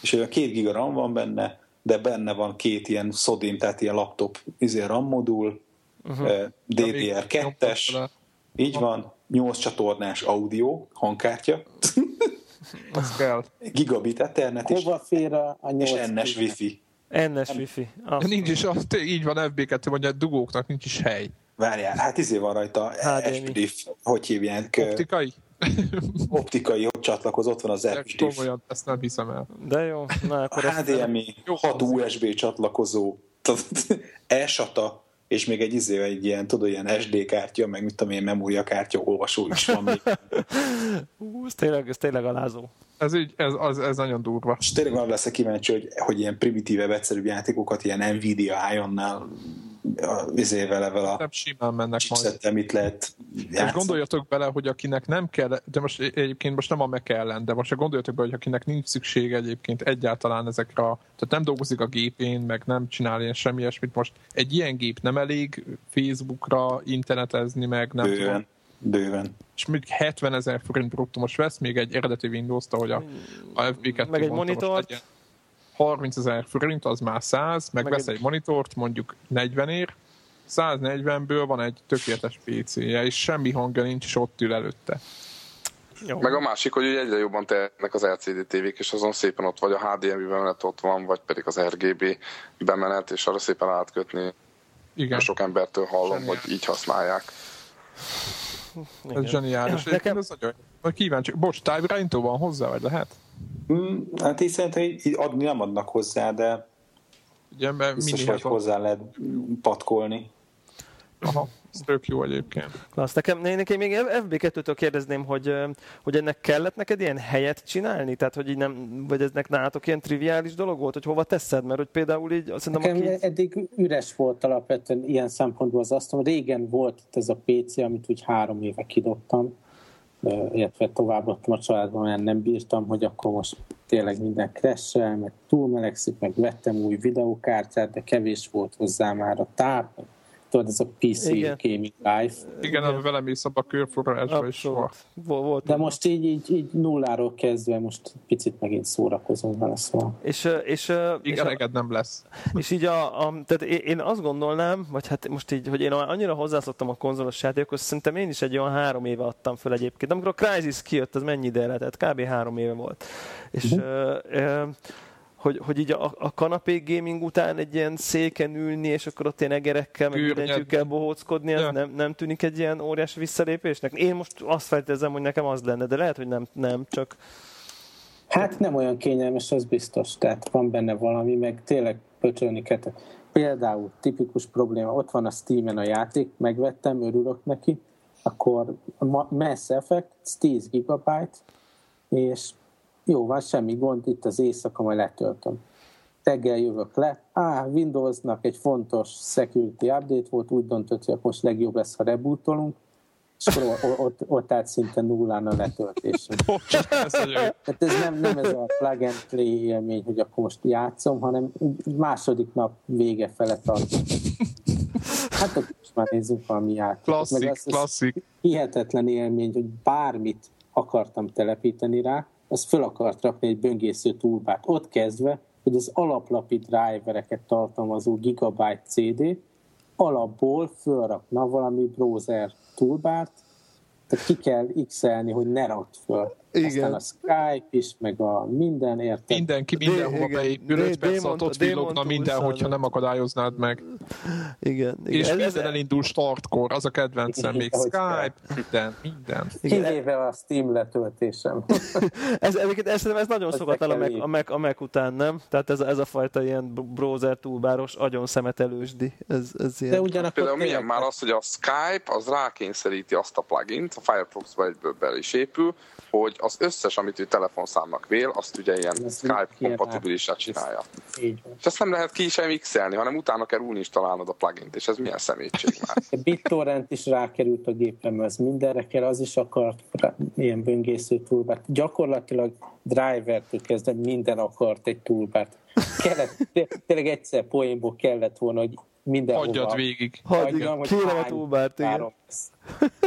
És olyan két giga RAM van benne, de benne van két ilyen SODIM, tehát ilyen laptop izé RAM modul, uh-huh. DDR2-es, így van, 8 csatornás audio, hangkártya. Az kell. Gigabit Ethernet is. Hova fér a, a És NS Wi-Fi. NS Wi-Fi. Nincs is, az, így van FB2, mondja, a dugóknak nincs is hely. Várjál, hát izé van rajta, HDMI. hogy hívják? Optikai? optikai hogy csatlakozott, van az Apple Komolyan, ezt nem hiszem el. De jó. Na, akkor HDMI, 6 USB csatlakozó, e-SATA, és még egy izé, egy ilyen, tudod, ilyen SD kártya, meg mit tudom én, memóriakártya olvasó is van még. Hú, ez tényleg, ez tényleg alázó. Ez, így, ez, az, ez nagyon durva. És tényleg van lesz kíváncsi, hogy, hogy ilyen primitívebb, egyszerűbb játékokat ilyen Nvidia Ion-nál vizével, evel a nem simán mennek majd. mit lehet játszani. És gondoljatok bele, hogy akinek nem kell, de most egyébként most nem a meg ellen, de most gondoljatok bele, hogy akinek nincs szüksége egyébként egyáltalán ezekre, tehát nem dolgozik a gépén, meg nem csinál ilyen semmi ilyesmit, most egy ilyen gép nem elég Facebookra internetezni, meg nem Bőven. tudom. Bőven. És még 70 ezer forint bruttó most vesz még egy eredeti Windows-t, ahogy a, a FB2 Meg egy monitort. 30 ezer forint, az már 100, meg, meg vesz egy monitort, mondjuk 40 ér, 140-ből van egy tökéletes PC-je, és semmi hangja nincs, és ott ül előtte. Jó. Meg a másik, hogy egyre jobban tehetnek az LCD tévék, és azon szépen ott vagy a HDMI bemenet ott van, vagy pedig az RGB bemenet, és arra szépen átkötni. Igen. Sok embertől hallom, Zseniál. hogy így használják. Igen. Ez zseniális. Nekem... Ez nagyon... Kíváncsi. Bocs, Type van hozzá, vagy lehet? Mm, hát így szerintem így adni nem adnak hozzá, de Ugye, mert biztos, hogy hozzá lehet patkolni. Aha, ez tök jó egyébként. Klassz. Nekem, nekem még FB2-től kérdezném, hogy, hogy ennek kellett neked ilyen helyet csinálni? Tehát, hogy így nem, vagy eznek nálatok ilyen triviális dolog volt, hogy hova teszed? Mert hogy például így... Szerintem nekem aki... eddig üres volt alapvetően ilyen szempontból az asztal. Régen volt ez a PC, amit úgy három éve kidobtam illetve továbbadtam a családban, mert nem bírtam, hogy akkor most tényleg minden crash meg túlmelegszik, meg vettem új videókártyát, de kevés volt hozzá már a táp, tudod, ez a PC Igen. Gaming Life. Igen, ami velem is a körforrásba is volt. volt. De most így, így, így nulláról kezdve most picit megint szórakozom vele, szóval. És, és, Igen, és, nem lesz. És így a, a, tehát én azt gondolnám, vagy hát most így, hogy én annyira hozzászoktam a konzolos játékhoz, szerintem én is egy olyan három éve adtam föl egyébként. Amikor a Crysis kijött, az mennyi ide lehetett? Kb. három éve volt. És uh-huh. ö, ö, hogy, hogy így a, a kanapé gaming után egy ilyen széken ülni, és akkor ott ilyen egerekkel, meg mindentyűkkel bohóckodni, ez ja. nem, nem tűnik egy ilyen óriási visszalépésnek? Én most azt feltételezem, hogy nekem az lenne, de lehet, hogy nem, nem csak... Hát nem olyan kényelmes, az biztos. Tehát van benne valami, meg tényleg pöcsölni kell. Például tipikus probléma, ott van a Steam-en a játék, megvettem, örülök neki, akkor Mass Effect, 10 GB, és jó, van, semmi gond, itt az éjszaka, majd letöltöm. Teggel jövök le, á, Windowsnak egy fontos security update volt, úgy döntött, hogy most legjobb lesz, ha rebootolunk, és akkor ott, ott, állt szinte nullán a letöltés. Tehát ez nem, nem ez a plug and play élmény, hogy akkor most játszom, hanem második nap vége fele tartom. Hát ott most már nézzük valami játékot. Klasszik, Meg az, klasszik. Hihetetlen élmény, hogy bármit akartam telepíteni rá, az föl akart rakni egy böngésző túlbát. Ott kezdve, hogy az alaplapi drivereket tartalmazó Gigabyte CD alapból fölrakna valami browser túlbárt, tehát ki kell x hogy ne rakd föl. Igen. Aztán a Skype is, meg a minden érted. Mindenki mindenhova beépül, 5 perc alatt ott villogna minden, hogyha nem akadályoznád meg. Igen. igen. És ez minden elindul startkor, az a kedvencem, még Skype, minden, minden. Kivéve a Steam letöltésem. ez, ez, ez, ez nagyon szokatlan a Mac, a, Mac, a Mac után, nem? Tehát ez, ez a fajta ilyen browser túlbáros, agyon szemetelősdi. Ez, ez ilyen. De ugyanakkor Például milyen már az, hogy a Skype az rákényszeríti azt a plugin-t, a Firefox-ba egyből bele is épül, hogy az összes, amit ő telefonszámnak vél, azt ugye ilyen Ez Skype kompatibilisát csinálja. Így És ezt nem lehet ki sem mixelni, hanem utána kell uninstalálnod a plugin-t, és ez milyen szemétség már. A BitTorrent is rákerült a gépemre, ez mindenre kell, az is akart ilyen böngésző túlbát. Gyakorlatilag drivertől kezdve minden akart egy túlbát. Kellett, tényleg egyszer poénból kellett volna, hogy mindenhova. Hagyjad végig. Hagyjad, kérem a túlbárt, igen.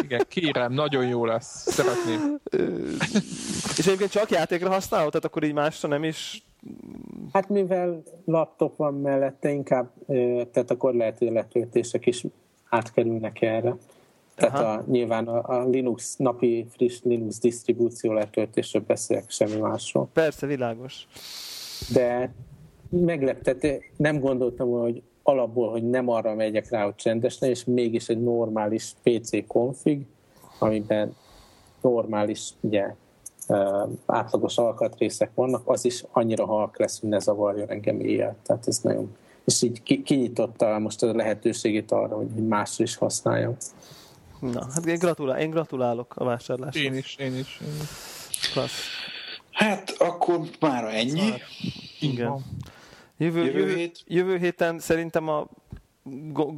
Igen, kérem, nagyon jó lesz. Szeretném. És egyébként csak játékra használod? Tehát akkor így másra nem is... Hát mivel laptop van mellette, inkább, tehát akkor lehet, hogy a letöltések is átkerülnek erre. Tehát a, nyilván a, a Linux, napi friss Linux disztribúció letöltésről beszélek, semmi másról. Persze, világos. De megleptet, nem gondoltam, hogy alapból, hogy nem arra megyek rá, hogy csendes és mégis egy normális PC config, amiben normális, ugye, átlagos alkatrészek vannak, az is annyira halk lesz, hogy ne zavarjon engem éjjel. Tehát ez nagyon... És így kinyitotta most a lehetőségét arra, hogy másra is használjam. Na, hát én, gratulál, én gratulálok a vásárláshoz. Én is, én is. Én is. Klassz. Hát akkor már ennyi. Már, igen. Jövő, jövő, jövő, hét? jövő héten szerintem a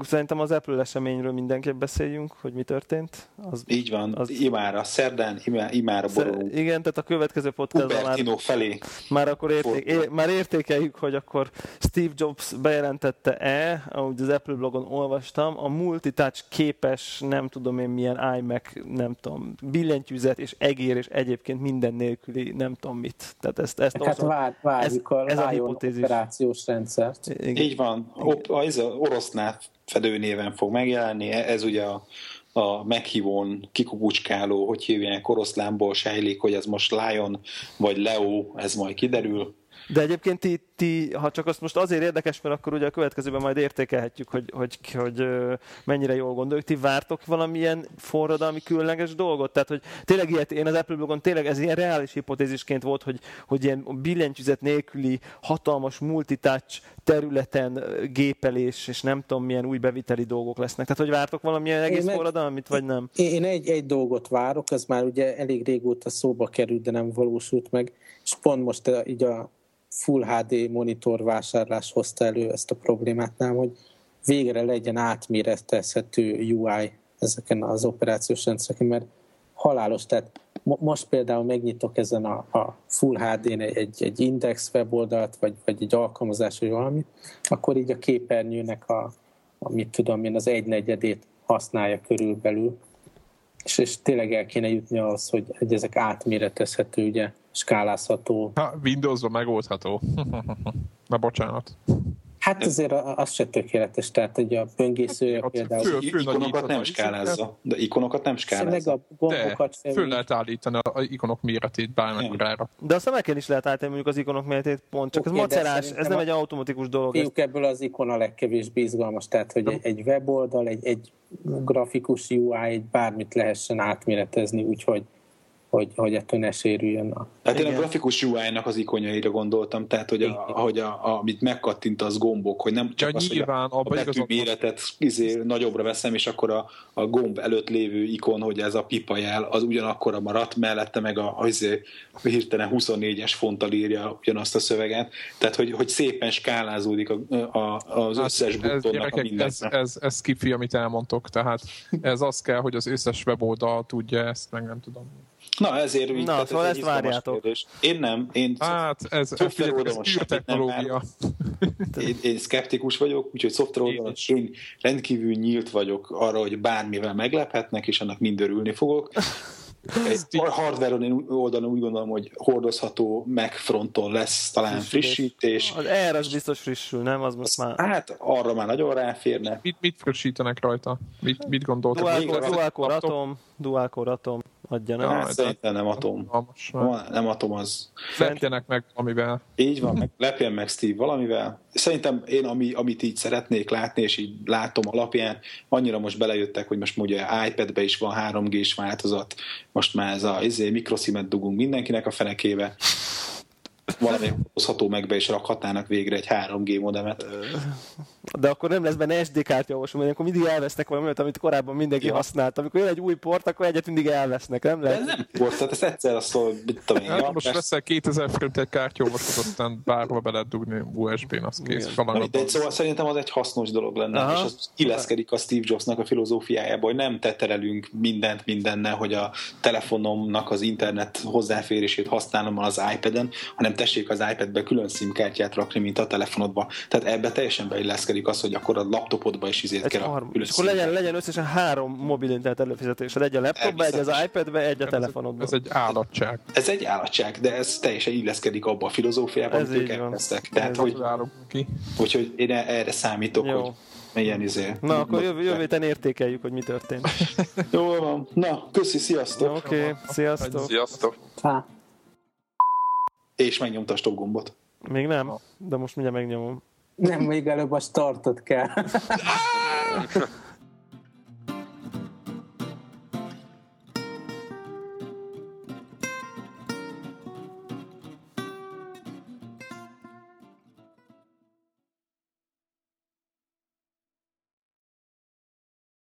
Szerintem az Apple eseményről mindenképp beszéljünk, hogy mi történt. Az, Így van, az... imára, szerdán, imára borulunk. Igen, tehát a következő podcast már, felé. Már akkor érték, é, már értékeljük, hogy akkor Steve Jobs bejelentette-e, ahogy az Apple blogon olvastam, a multitouch képes, nem tudom én milyen iMac, nem tudom, billentyűzet és egér, és egyébként minden nélküli, nem tudom mit. Tehát ezt, ezt hát vár, várjuk ez, a ez a hipotézis. operációs rendszert. Igen. Így van, Igen. az orosz Snap fedőnéven fog megjelenni. Ez ugye a, a meghívón kikukucskáló, hogy hívják, oroszlánból sejlik, hogy ez most Lion vagy Leo, ez majd kiderül. De egyébként ti, ti, ha csak azt most azért érdekes, mert akkor ugye a következőben majd értékelhetjük, hogy, hogy, hogy mennyire jól gondoljuk. Ti vártok valamilyen forradalmi különleges dolgot? Tehát, hogy tényleg ilyet, én az Apple blogon tényleg ez ilyen reális hipotézisként volt, hogy, hogy ilyen billentyűzet nélküli hatalmas multitouch területen gépelés, és nem tudom milyen új beviteli dolgok lesznek. Tehát, hogy vártok valamilyen egész meg, forradalmit, vagy nem? Én egy, egy dolgot várok, ez már ugye elég régóta szóba került, de nem valósult meg, és pont most így a Full HD monitor vásárlás hozta elő ezt a problémát nem, hogy végre legyen átméretezhető UI ezeken az operációs rendszereken, mert halálos, tehát most például megnyitok ezen a, a Full HD-n egy, egy index weboldalt, vagy, vagy egy alkalmazás, vagy valamit, akkor így a képernyőnek a, a mit tudom én, az egynegyedét használja körülbelül, és, és tényleg el kéne jutni ahhoz, hogy, hogy ezek átméretezhető, ugye, skálázható. Ha, Windows-ban megoldható. Na, bocsánat. Hát azért az se tökéletes, tehát hogy a böngészője hát, például... Fő, fő ikonokat nem skálázza, de ikonokat nem skálázza. a gombokat de, föl lehet állítani a ikonok méretét bármekkorára. De azt meg is lehet állítani mondjuk az ikonok méretét pont, csak okay, ez macerás, ez nem egy automatikus dolog. Fiúk ebből az ikon a legkevésbé izgalmas, tehát hogy egy, egy weboldal, egy, egy grafikus UI, egy bármit lehessen átméretezni, úgyhogy hogy, hogy ettől ne sérüljön. A... Hát én a grafikus UI-nak az ikonjaira gondoltam, tehát hogy, a, hogy a, a, amit megkattint az gombok, hogy nem csak ja, az, nyilván, hogy a, a betű méretet izé, nagyobbra veszem, és akkor a, a gomb előtt lévő ikon, hogy ez a pipa jel, az ugyanakkor maradt, mellette meg a, a, izé, a hirtelen 24-es fonttal írja ugyanazt a szöveget, tehát hogy, hogy szépen skálázódik a, a, az hát összes hát, buttonnak a minden. Ez, ez, ez skifi, amit elmondtok, tehát ez az kell, hogy az összes weboldal tudja ezt, meg nem tudom. Na, ezért úgy, Na, szóval ez ezt várjátok. Kérdés. Én nem. Én hát, ez, ez, ez technológia. Én, én szkeptikus vagyok, úgyhogy szoftver oldalon én rendkívül nyílt vagyok arra, hogy bármivel meglephetnek, és annak mind örülni fogok. Egy hardware oldalon úgy gondolom, hogy hordozható Mac fronton lesz talán frissítés. Az erre az biztos frissül, nem? Az most már... Hát arra már nagyon ráférne. Mit, mit frissítenek rajta? Mit, mit gondoltak? Dual core atom, dual core atom adjanak. Ja, szerintem nem atom. Nem atom az. Lepjenek meg amivel. Így van, meg, lepjen meg Steve valamivel. Szerintem én, ami, amit így szeretnék látni, és így látom alapján, annyira most belejöttek, hogy most ugye iPad-be is van 3G-s változat, most már ez a izé, mikroszimet dugunk mindenkinek a fenekébe valami hozható meg be, és rakhatnának végre egy 3G modemet. De akkor nem lesz benne SD kártya mert akkor mindig elvesznek valami amit korábban mindenki ja. használt. Amikor jön egy új port, akkor egyet mindig elvesznek, nem lehet? De ez nem port, tehát ezt egyszer azt szól, mit tudom én. Hát most veszel 2000 forint egy kártyolvasot, aztán bárhol be lehet dugni USB-n, az kész. De szóval szerintem az egy hasznos dolog lenne, Aha. és az illeszkedik a Steve Jobsnak a filozófiájába, hogy nem teterelünk mindent mindennel, hogy a telefonomnak az internet hozzáférését használom az iPad-en, hanem tessék az iPad-be külön SIM-kártyát rakni, mint a telefonodba. Tehát ebbe teljesen beilleszkedik az, hogy akkor a laptopodba is izét kell a külön akkor legyen, legyen összesen három mobil internet előfizetésed. Egy a laptopba, egy az iPad-be, egy a telefonodba. Ez egy állatság. Ez egy állatság, de ez teljesen illeszkedik abba a filozófiába, amit ők elkezdtek. Tehát, hogy, ki. Úgyhogy én erre számítok, Jó. hogy milyen izé. Na, akkor jövő, jövő héten értékeljük, hogy mi történt. Jó van. Na, köszi, sziasztok. Oké, okay, sziasztok. Sziasztok. Ha és megnyomta a stop gombot. Még nem, de most mindjárt megnyomom. Nem, még előbb a startot kell.